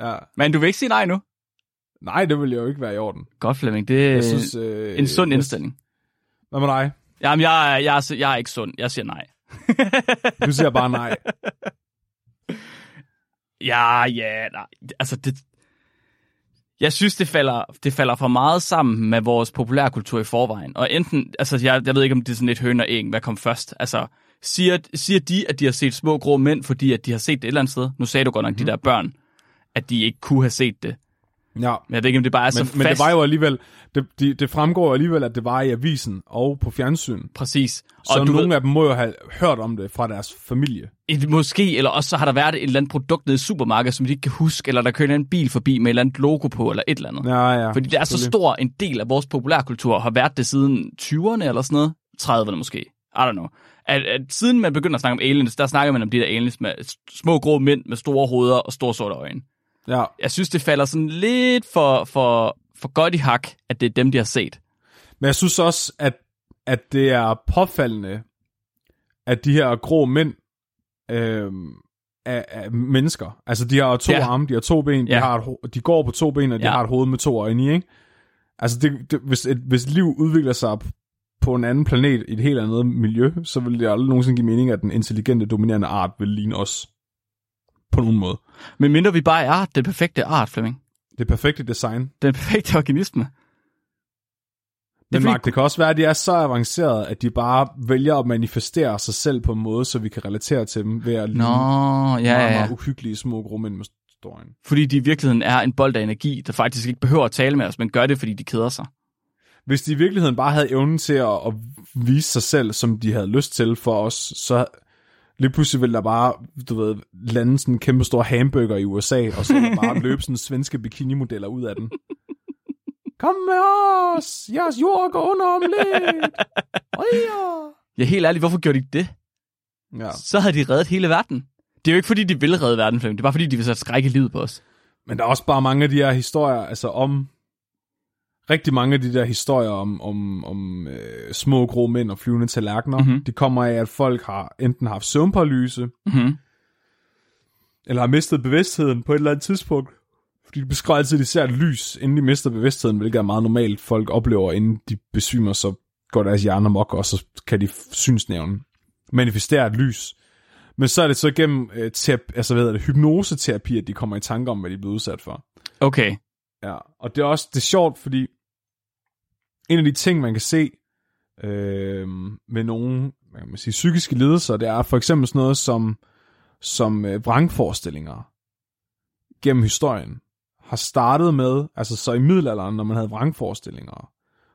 Ja. Men du vil ikke sige nej nu? Nej, det vil jo ikke være i orden. Godt, Flemming. Det er Jeg synes, øh, en sund jeg- indstilling. Hvad med dig? Jamen, jeg, er- jeg, er- jeg er ikke sund. Jeg siger nej. Du siger bare nej. Ja, ja, nej. Altså, det... Jeg synes, det falder, det falder for meget sammen med vores populærkultur i forvejen. Og enten, altså, jeg, jeg ved ikke, om det er sådan lidt høn og æg, hvad kom først. Altså, siger, siger de, at de har set små grå mænd, fordi at de har set det et eller andet sted? Nu sagde du godt nok, mm-hmm. de der børn, at de ikke kunne have set det. Ja. Men jeg ved ikke, om det bare er så Men, fast. men det var jo alligevel, det, de, det fremgår alligevel, at det var i avisen og på fjernsyn. Præcis. Så Og du nogle ved, af dem må jo have hørt om det fra deres familie. et, måske, eller også så har der været et eller andet produkt nede i supermarkedet, som de ikke kan huske, eller der kører en bil forbi med et eller andet logo på, eller et eller andet. Ja, ja. Fordi det er så stor en del af vores populærkultur, og har været det siden 20'erne eller sådan noget. 30'erne måske. I don't know. At, at siden man begynder at snakke om aliens, der snakker man om de der aliens med små grå mænd med store hoveder og store sorte øjne. Ja, Jeg synes, det falder sådan lidt for, for, for godt i hak, at det er dem, de har set. men jeg synes også, at, at det er påfaldende, at de her grå mænd øh, er, er mennesker. Altså, de har to Ja. arme, de har to ben, de, Ja. har et, de går på to ben, og de Ja. har et hoved med to øjne ikke? Altså, det, det, hvis, et, hvis liv udvikler sig på en anden planet i et helt andet miljø, så vil det aldrig nogensinde give mening, at den intelligente, dominerende art vil ligne os på nogen måde. Men mindre vi bare er den perfekte art, Flemming. Det perfekte design. Den perfekte organisme. Men fordi- Mark, det kan også være, at de er så avancerede, at de bare vælger at manifestere sig selv på en måde, så vi kan relatere til dem ved at ligne Nå, meget, ja, ja. meget uhyggelige små grå mænd med øjne. Fordi de i virkeligheden er en bold af energi, der faktisk ikke behøver at tale med os, men gør det, fordi de keder sig. Hvis de i virkeligheden bare havde evnen til at, at vise sig selv, som de havde lyst til for os, så lige pludselig ville der bare, du ved, lande sådan en kæmpe stor hamburger i USA, og så ville bare løbe sådan svenske bikinimodeller ud af den. Kom med os! Jeres jord går under om lidt! Ria! Ja, helt ærligt, hvorfor gjorde de det? Ja. Så havde de reddet hele verden. Det er jo ikke, fordi de vil redde verden. Det er bare, fordi de vil sætte skræk i livet på os. Men der er også bare mange af de her historier, altså om rigtig mange af de der historier om, om, om øh, små grå mænd og flyvende tallerkener, Mhm. mm-hmm. de kommer af, at folk har enten haft søvnparalyse, Mm-hmm. eller har mistet bevidstheden på et eller andet tidspunkt. Fordi de beskriver altid, at de ser et lys, inden de mister bevidstheden, hvilket er meget normalt, folk oplever, inden de besvimer, så går deres hjerne mok, og så kan de synsnævne manifestere et lys. Men så er det så gennem øh, terapi, altså, hvad det, hypnoseterapi, at de kommer i tanke om, hvad de er blevet udsat for. Okay. Ja, og det er også det er sjovt, fordi en af de ting, man kan se øh, med nogle hvad kan man sige, psykiske lidelser, det er for eksempel sådan noget som, som øh, vrangforestillinger gennem historien har startet med, altså så i middelalderen, når man havde vrangforestillinger,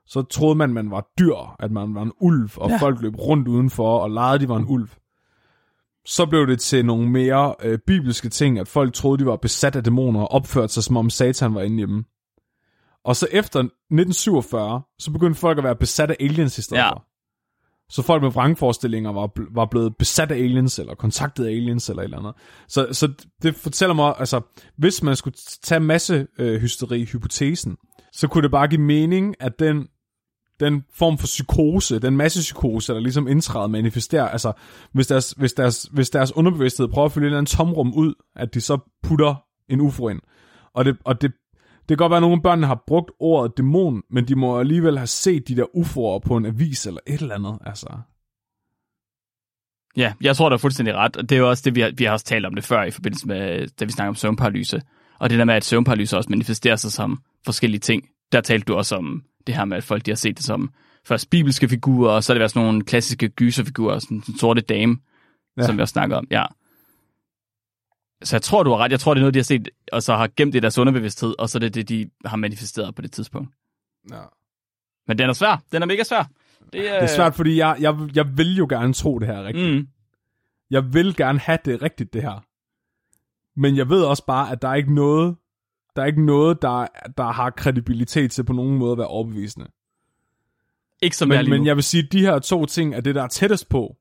så troede man, man var dyr, at man var en ulv, og ja. folk løb rundt udenfor og legede, de var en ulv. Så blev det til nogle mere øh, bibelske ting, at folk troede, de var besat af dæmoner og opførte sig, som om satan var inde i dem. Og så efter 1947, så begyndte folk at være besat af aliens i stedet Ja. for. Så folk med vrangforestillinger var, var blevet besat af aliens, eller kontaktet af aliens, eller et eller andet. Så, så det fortæller mig, altså, hvis man skulle tage masse øh, hysteri-hypotesen, så kunne det bare give mening, at den, den form for psykose, den massepsykose, der ligesom indtræder manifesterer, altså, hvis deres, hvis, deres, hvis deres underbevidsthed prøver at fylde et eller andet tomrum ud, at de så putter en ufo ind. Og det, og det, det kan godt være, at nogle børnene har brugt ordet dæmon, men de må alligevel have set de der ufoer på en avis eller et eller andet. Altså. Ja, jeg tror, du er fuldstændig ret. Og det er jo også det, vi har, vi har også talt om det før i forbindelse med, da vi snakker om søvnparalyse. Og det der med, at søvnparalyse også manifesterer sig som forskellige ting. Der talte du også om det her med, at folk de har set det som først bibelske figurer, og så er det været sådan nogle klassiske gyserfigurer, sådan den sorte dame. Ja. som vi også snakker om. Ja. Så jeg tror, du har ret. Jeg tror, det er noget, de har set, og så har gemt det i deres underbevidsthed, og så er det det, de har manifesteret på det tidspunkt. Ja. Men den er svær. Den er mega svær. Det, øh... Det er svært, fordi jeg, jeg, jeg vil jo gerne tro det her er rigtigt. Mm. Jeg vil gerne have det rigtigt, det her. Men jeg ved også bare, at der er ikke noget, der er ikke noget, der, der har kredibilitet til på nogen måde at være overbevisende. Ikke som jeg Men, lige men jeg vil sige, at de her to ting er det, der er tættest på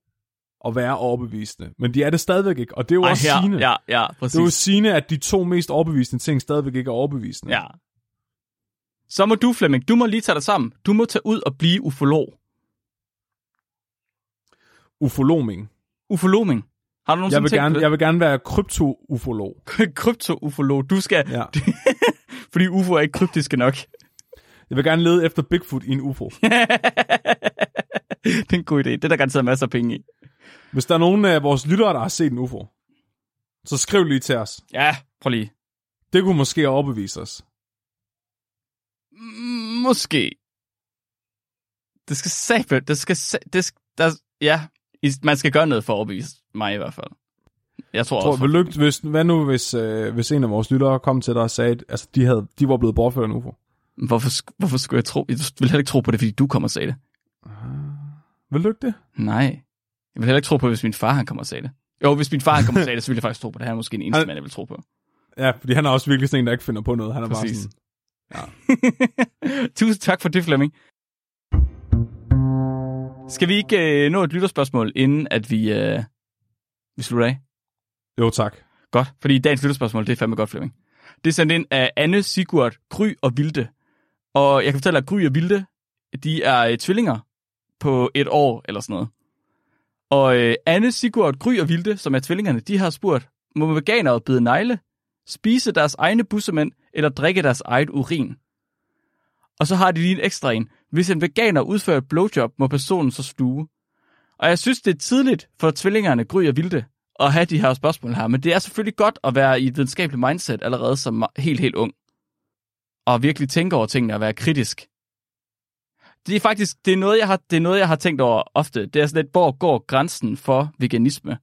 at være overbevisende. Men de er det stadigvæk ikke, og det er jo Ej, også sigende. ja, ja, ja, Det er jo præcis. sigende, at de to mest overbevisende ting stadigvæk ikke er overbevisende. Ja. Så må du, Flemming, du må lige tage dig sammen. Du må tage ud og blive ufolog. Ufoloming. Ufoloming. Har du Jeg nogensinde vil, tænkt gerne, jeg vil gerne være krypto-ufolog. Krypto-ufolog. Du skal... Ja. Fordi UFO er ikke kryptiske nok. Jeg vil gerne lede efter Bigfoot i en UFO. det er en god idé. Det er der garanteret masser af penge i. Hvis der er nogen af vores lyttere, der har set en UFO, så skriv lige til os. Ja, prøv lige. Det kunne måske overbevise os. Måske. Det skal sæbe, det skal, det skal, der, ja, man skal gøre noget for at overbevise mig i hvert fald. Jeg tror, Tror, også. lykke, hvis, hvad nu, hvis, øh, hvis en af vores lyttere kom til dig og sagde, at altså, de, havde, de var blevet bortført af en UFO? Hvorfor, hvorfor skulle jeg tro? Jeg vil heller ikke tro på det, fordi du kommer og sagde det. Vil lykke det? Nej. Jeg vil heller ikke tro på, hvis min far han kommer og sagde det. Jo, hvis min far han kommer og sagde det, så ville jeg faktisk tro på det. Han er måske en eneste Han- mand, jeg vil tro på. Ja, fordi han er også virkelig sådan en, der ikke finder på noget. Han er Præcis. bare sådan, Tusind tak for det, Flemming. Skal vi ikke øh, nå et lytterspørgsmål, inden at vi, øh, vi slutter af? jo tak. Godt, fordi dagens lytterspørgsmål, det er fandme godt, Flemming. Det er sendt ind af Anne, Sigurd, Gry og Vilde. Og jeg kan fortælle, at Gry og Vilde, de er øh, tvillinger på et år eller sådan noget. Og øh, Anne, Sigurd, Gry og Vilde, som er tvillingerne, de har spurgt, må veganere bide negle, spise deres egne bussemænd eller drikke deres eget urin? Og så har de lige en ekstra en. Hvis en veganer udfører et blowjob, må personen så sluge. Og jeg synes, det er tidligt for tvillingerne Gry og Vilde at have de her spørgsmål her, men det er selvfølgelig godt at være i et videnskabeligt mindset allerede som helt, helt ung. Og virkelig tænke over tingene og være kritisk. Det er faktisk, det er noget, jeg har, det er noget, jeg har tænkt over ofte. Det er sådan lidt, hvor går grænsen for veganisme?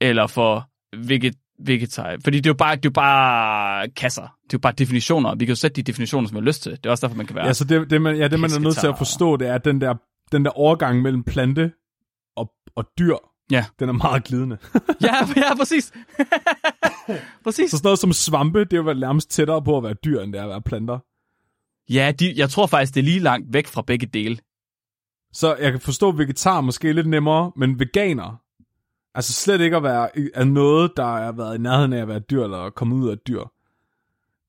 Eller for veget, vegetar. Fordi det er jo bare, det er jo bare kasser. Det er jo bare definitioner. Vi kan jo sætte de definitioner, som vi har lyst til. Det er også derfor, man kan være... Ja, så det, det, man, ja, det man er nødt til at forstå, det er, at den der, den der overgang mellem plante og, og dyr, Ja. den er meget glidende. ja, ja, præcis. præcis. så sådan noget som svampe, det er jo nærmest tættere på at være dyr, end det er at være planter. Ja, de, jeg tror faktisk, det er lige langt væk fra begge dele. Så jeg kan forstå, at vegetar måske er lidt nemmere, men veganer, altså slet ikke at være af noget, der er været i nærheden af at være dyr, eller komme ud af et dyr.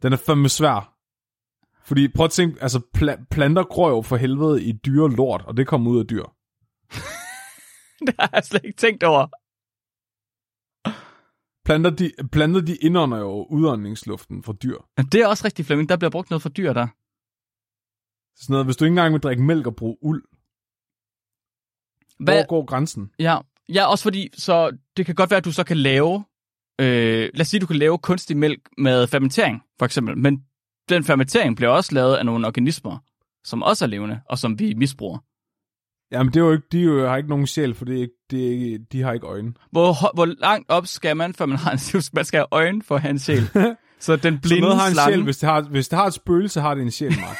Den er fandme svær. Fordi prøv at tænke, altså pla- planter gror jo for helvede i dyre lort, og det kommer ud af dyr. Det har jeg slet ikke tænkt over. Planter, de, planter, de indånder jo udåndingsluften fra dyr. Det er også rigtig Flemming. Der bliver brugt noget for dyr der. Sådan noget, hvis du ikke engang vil drikke mælk og bruge uld, Hvad? hvor går grænsen? Ja, ja, også fordi, så det kan godt være, at du så kan lave, øh, lad os sige, du kan lave kunstig mælk med fermentering, for eksempel. Men den fermentering bliver også lavet af nogle organismer, som også er levende, og som vi misbruger. Jamen, det er jo ikke, de jo, har ikke nogen sjæl, for det er ikke, det er ikke, de har ikke øjne. Hvor, hvor langt op skal man, før man har en Man skal have øjne for at have en sjæl. så den Så blinde noget har en slange... sjæl, hvis det har, hvis det har et spøgelse, har det en sjæl, Mark.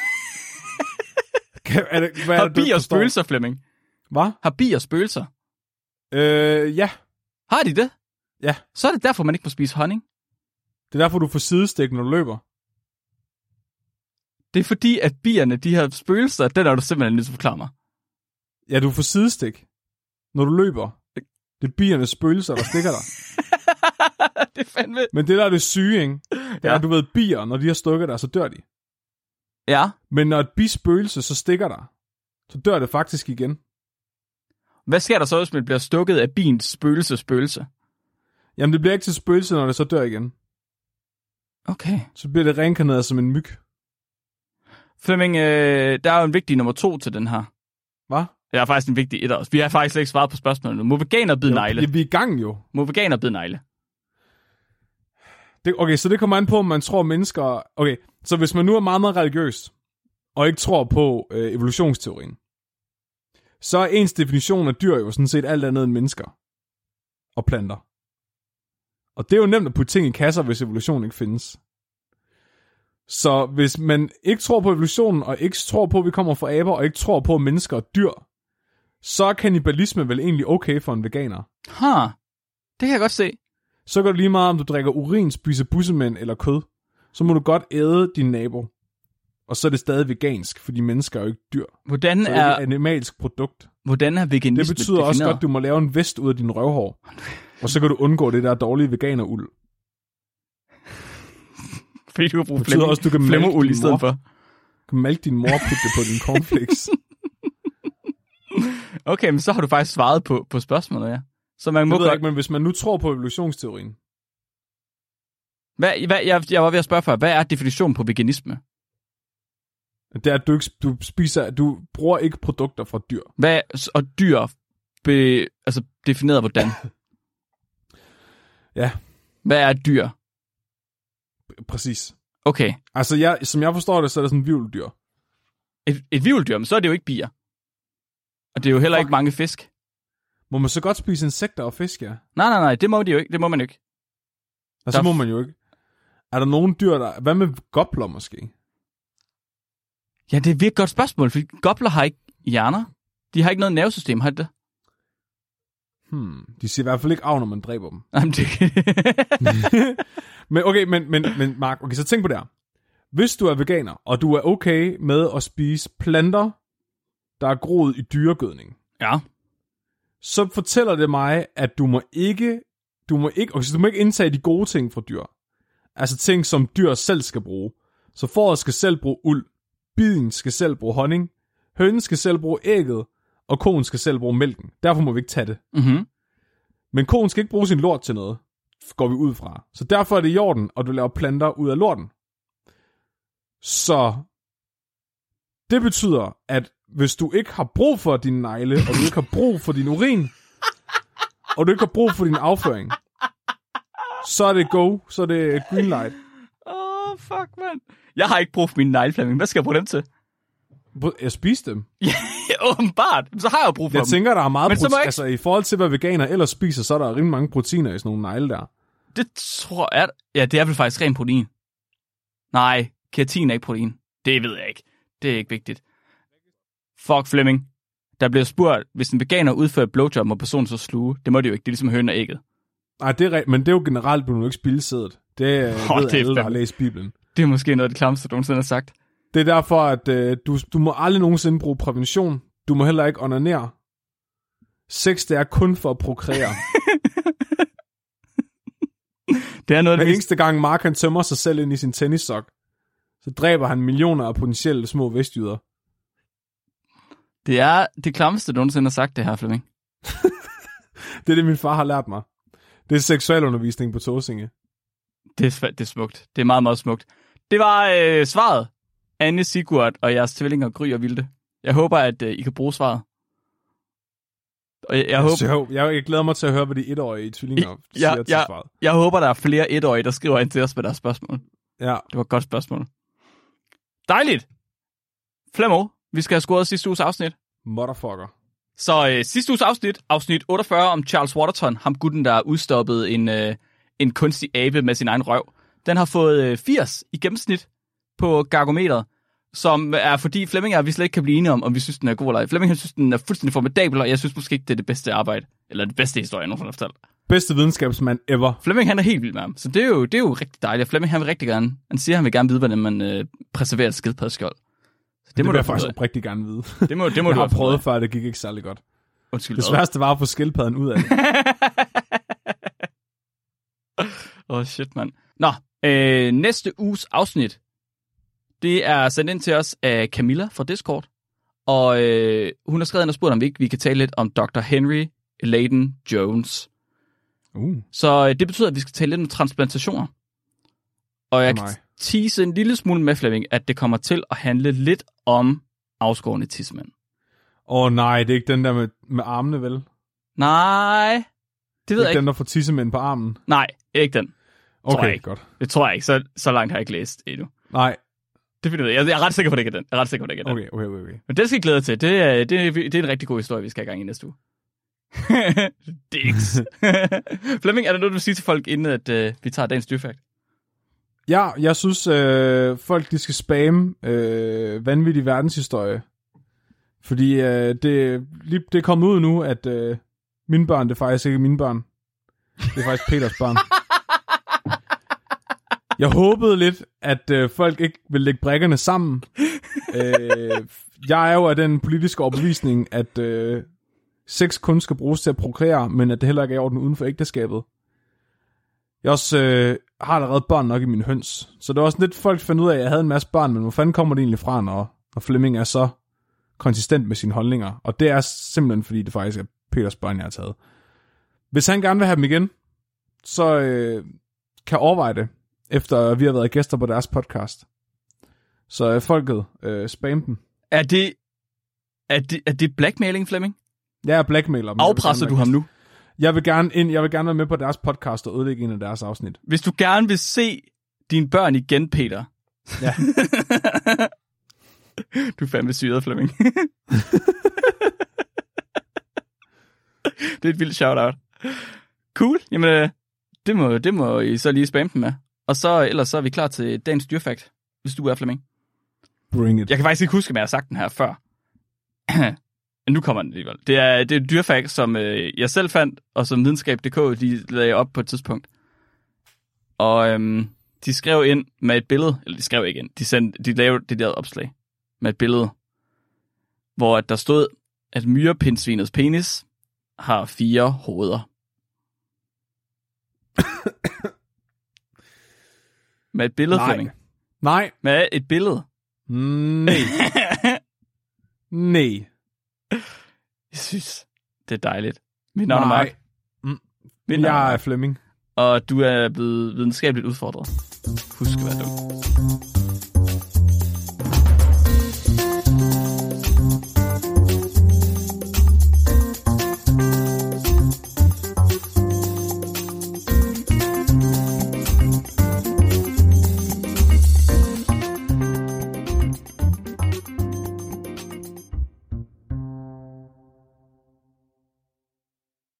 Er det, hvad Har bier spøgelser, Flemming? Hvad? Har bier spøgelser? Øh, ja. Har de det? Ja. Så er det derfor, man ikke må spise honning. Det er derfor, du får sidestik, når du løber. Det er fordi, at bierne, de her spøgelser, den er du simpelthen nødt til at forklare mig. Ja, du får sidestik, når du løber. Det er biernes spøgelser, der stikker dig. det er fandme... Men det der er det syge, ikke? Det er, Ja. du ved, bier, når de har stukket dig, så dør de. Ja. Men når et bispøgelse så stikker dig, så dør det faktisk igen. Hvad sker der så, hvis man bliver stukket af bins spøgelse spøgelse? Jamen, det bliver ikke til spøgelse, når det så dør igen. Okay. Så bliver det reinkarneret som en myg. Flemming, øh, der er jo en vigtig nummer to til den her. Hvad? Der er faktisk en vigtig et også. Vi har faktisk slet ikke svaret på spørgsmålet nu. Må veganer bide negle? Ja, vi er i gang jo. Må veganer bide negle? Det, okay, så det kommer an på, om man tror mennesker... Okay, så hvis man nu er meget, meget religiøs, og ikke tror på øh, evolutionsteorien, så er ens definition af dyr jo sådan set alt andet end mennesker og planter. Og det er jo nemt at putte ting i kasser, hvis evolution ikke findes. Så hvis man ikke tror på evolutionen, og ikke tror på, at vi kommer fra aber, og ikke tror på, at mennesker er dyr, så er kanibalisme vel egentlig okay for en veganer. Ha, det kan jeg godt se. Så går det lige meget, om du drikker urin, spiser bussemænd eller kød. Så må du godt æde din nabo. Og så er det stadig vegansk, fordi mennesker er jo ikke dyr. Hvordan Så er er, et animalsk produkt. hvordan er veganisme Det betyder også defineret? godt, at du må lave en vest ud af din røvhår. Og så kan du undgå det der dårlige veganeruld. Fordi du kan bruge Det betyder også, at du kan mælke flemmeruld i stedet for. Du kan mælke din mor og putte det på din cornflakes. Okay, men så har du faktisk svaret på, på spørgsmålet, ja. Så man må Det ved godt... ikke, men hvis man nu tror på evolutionsteorien, Hvad, hvad, jeg, jeg var ved at spørge før, hvad er definitionen på veganisme? det er, at du, ikke, du spiser, du bruger ikke produkter fra dyr. Hvad, og dyr, be, altså defineret hvordan? Ja. Hvad er dyr? Præcis. Okay, Altså, jeg, som jeg forstår det, så er det sådan en vivldyr. et, et vivldyr, men så er det jo ikke bier. Og det er jo heller Fuck. ikke mange fisk. Må man så godt spise insekter og fisk, ja? Nej, nej, nej, det må de jo ikke. Det må man jo ikke. Og så Der- må man jo ikke. Er der nogen dyr, der... Hvad med gobler måske? Ja, det er et virkelig godt spørgsmål, for gobler har ikke hjerner. De har ikke noget nervesystem, har de det? Hmm. De siger i hvert fald ikke af, når man dræber dem. Jamen, det... Men okay, men, men, men Mark, okay, så tænk på det her. Hvis du er veganer, og du er okay med at spise planter, der er groet i dyregødning, ja. Så fortæller det mig, at du må ikke, du må ikke, okay, så du må ikke indtage de gode ting fra dyr. Altså ting, som dyr selv skal bruge. Så fåret skal selv bruge uld, biden skal selv bruge honning, hønen skal selv bruge ægget, og koen skal selv bruge mælken. Derfor må vi ikke tage det. Mm-hmm. Men koen skal ikke bruge sin lort til noget, går vi ud fra. Så derfor er det i orden, og du laver planter ud af lorten. Så det betyder, at hvis du ikke har brug for din negle, og du ikke har brug for din urin, og du ikke har brug for din afføring, så er det go, så er det green light. Åh, oh, fuck, mand. Jeg har ikke brug for min negleflamming. Hvad skal jeg bruge dem til? Jeg spiser dem. Ja, åbenbart. Så har jeg brug for Jeg dem. tænker, der er meget Men så må prote- jeg ikke- altså i forhold til, hvad veganer ellers spiser, så er der rimelig mange proteiner i sådan nogle negle der. Det tror jeg... Ja, det er vel faktisk ren protein. Nej, keratin er ikke protein. Det ved jeg ikke. Det er ikke vigtigt. Fuck Flemming. Der bliver spurgt, hvis en veganer udfører blowjob, må personen så sluge. Det må det jo ikke. Det er ligesom høn og ægget. Nej, det er rigtigt, men det er jo generelt, du må ikke spille sædet. Det øh, ved det er alle, der har læst Bibelen. Det er måske noget af det klammeste, du nogensinde har sagt. Det er derfor, at øh, du, du må aldrig nogensinde bruge prævention. Du må heller ikke onanere. Sex, det er kun for at prokreere. Det er noget Hver det, eneste gang Mark han tømmer sig selv ind i sin tennissok, så dræber han millioner af potentielle små vestjyder. Det er det klammeste, du nogensinde har sagt, det her, Flemming. Det er det, min far har lært mig. Det er seksualundervisning på Tåsinge. Det er, det er smukt. Det er meget, meget smukt. Det var øh, svaret. Anne Sigurd og jeres tvillinger Gry og Vilde. Jeg håber, at øh, I kan bruge svaret. Og jeg, jeg, håber, Så jeg, jeg glæder mig til at høre, hvad de etårige tvillinger siger til ja. svaret. jeg håber, der er flere etårige, der skriver ind til os med deres spørgsmål. Ja, Det var et godt spørgsmål. Dejligt. Flemmo, vi skal have scoret sidste uges afsnit. motherfucker. Så øh, sidste uges afsnit, afsnit 48 om Charles Waterton, ham gutten, der udstoppede en, øh, en kunstig abe med sin egen røv. Den har fået øh, 80 i gennemsnit på gargometeret, som er fordi Flemming og vi slet ikke kan blive enige om, om vi synes, den er god eller ej. Flemming han synes, den er fuldstændig formidabel, og jeg synes måske ikke, det er det bedste arbejde, eller det bedste historie, jeg nogensinde har fortalt. Bedste videnskabsmand ever. Flemming han er helt vild med ham, så det er jo, det er jo rigtig dejligt. Flemming han vil rigtig gerne, han siger, han vil gerne vide, hvordan man øh, preserverer et skildpaddeskjold. Så Det, det må vil du faktisk oprigtigt gerne vide. Det må, det må jeg du har prøvet af. før, det gik ikke særlig godt. Undskyld. Det sværeste var at få skildpadden ud af det. Åh, oh, shit, mand. Nå, øh, næste uges afsnit, det er sendt ind til os af Camilla fra Discord. Og øh, hun har skrevet ind og spurgt, om vi ikke vi kan tale lidt om Dr. Henry Layden Jones. Uh, Så øh, det betyder, at vi skal tale lidt om transplantationer. Og jeg For kan. Tease en lille smule med, Flemming, at det kommer til at handle lidt om afskårende tidsmænd. Åh oh, nej, det er ikke den der med, med armene, vel? Nej, det ved jeg ikke ikke. den, der får tissemænd på armen. Nej, ikke den. Tror jeg Okay, ikke. godt. Det tror jeg ikke. Så, så langt har jeg ikke læst endnu. Nej, Det finder jeg. Jeg er ret sikker på, at det ikke er den. Jeg er ret sikker på, at det ikke er den. okay, okay, okay. okay. Men det skal jeg glæde til. Det er, det, er, det er en rigtig god historie, vi skal have gang i næste uge. Dicks. Flemming, er der noget, du vil sige til folk, inden at, uh, vi tager dagens dyrfakt? Ja, jeg synes, øh, folk de skal spamme øh, vanvittig verdenshistorie. Fordi øh, det, lige, det er kommet ud nu, at øh, mine børn, det er faktisk ikke mine børn. Det er faktisk Peters børn. Jeg håbede lidt, at øh, folk ikke vil lægge brækkerne sammen. øh, jeg er jo af den politiske overbevisning, at øh, sex kun skal bruges til at prokreere, men at det heller ikke er i orden uden for ægteskabet. Jeg også øh, har allerede børn nok i min høns, så det var også lidt, folk fandt ud af, at jeg havde en masse børn, men hvor fanden kommer det egentlig fra, når, når Flemming er så konsistent med sine holdninger? Og det er simpelthen, fordi det faktisk er Peters børn, jeg har taget. Hvis han gerne vil have dem igen, så øh, kan overveje det, efter vi har været gæster på deres podcast. Så øh, folket, øh, spam dem. Er det, er det, er det blackmailing, Flemming? Jeg er blackmailer. vil Afpresser du ham nu? Jeg vil, gerne ind, jeg vil gerne være med på deres podcast og ødelægge en af deres afsnit. Hvis du gerne vil se dine børn igen, Peter. Ja. du er fandme syret, Flemming. det er et vildt shout-out. Cool. Jamen, øh, det må, det må I så lige spamme dem med. Og så, ellers så er vi klar til dagens dyrfakt, hvis du er Flemming. Bring it. Jeg kan faktisk ikke huske, om jeg har sagt den her før. Men nu kommer den alligevel. Det er, det er et dyrfakt, som øh, jeg selv fandt, og som videnskab.dk de lagde op på et tidspunkt. Og øhm, de skrev ind med et billede, eller de skrev ikke ind, de, sendte, de lavede det der opslag med et billede, hvor der stod, at myrepindsvinets penis har fire hoveder. med et billede, Nej. Flemming. Nej. Med et billede. Nej. Nej. Jeg synes, det er dejligt. Mit navn er Mark. Mm. Mit navn er Jeg er. Flemming. Og du er blevet videnskabeligt udfordret. Husk at være dum.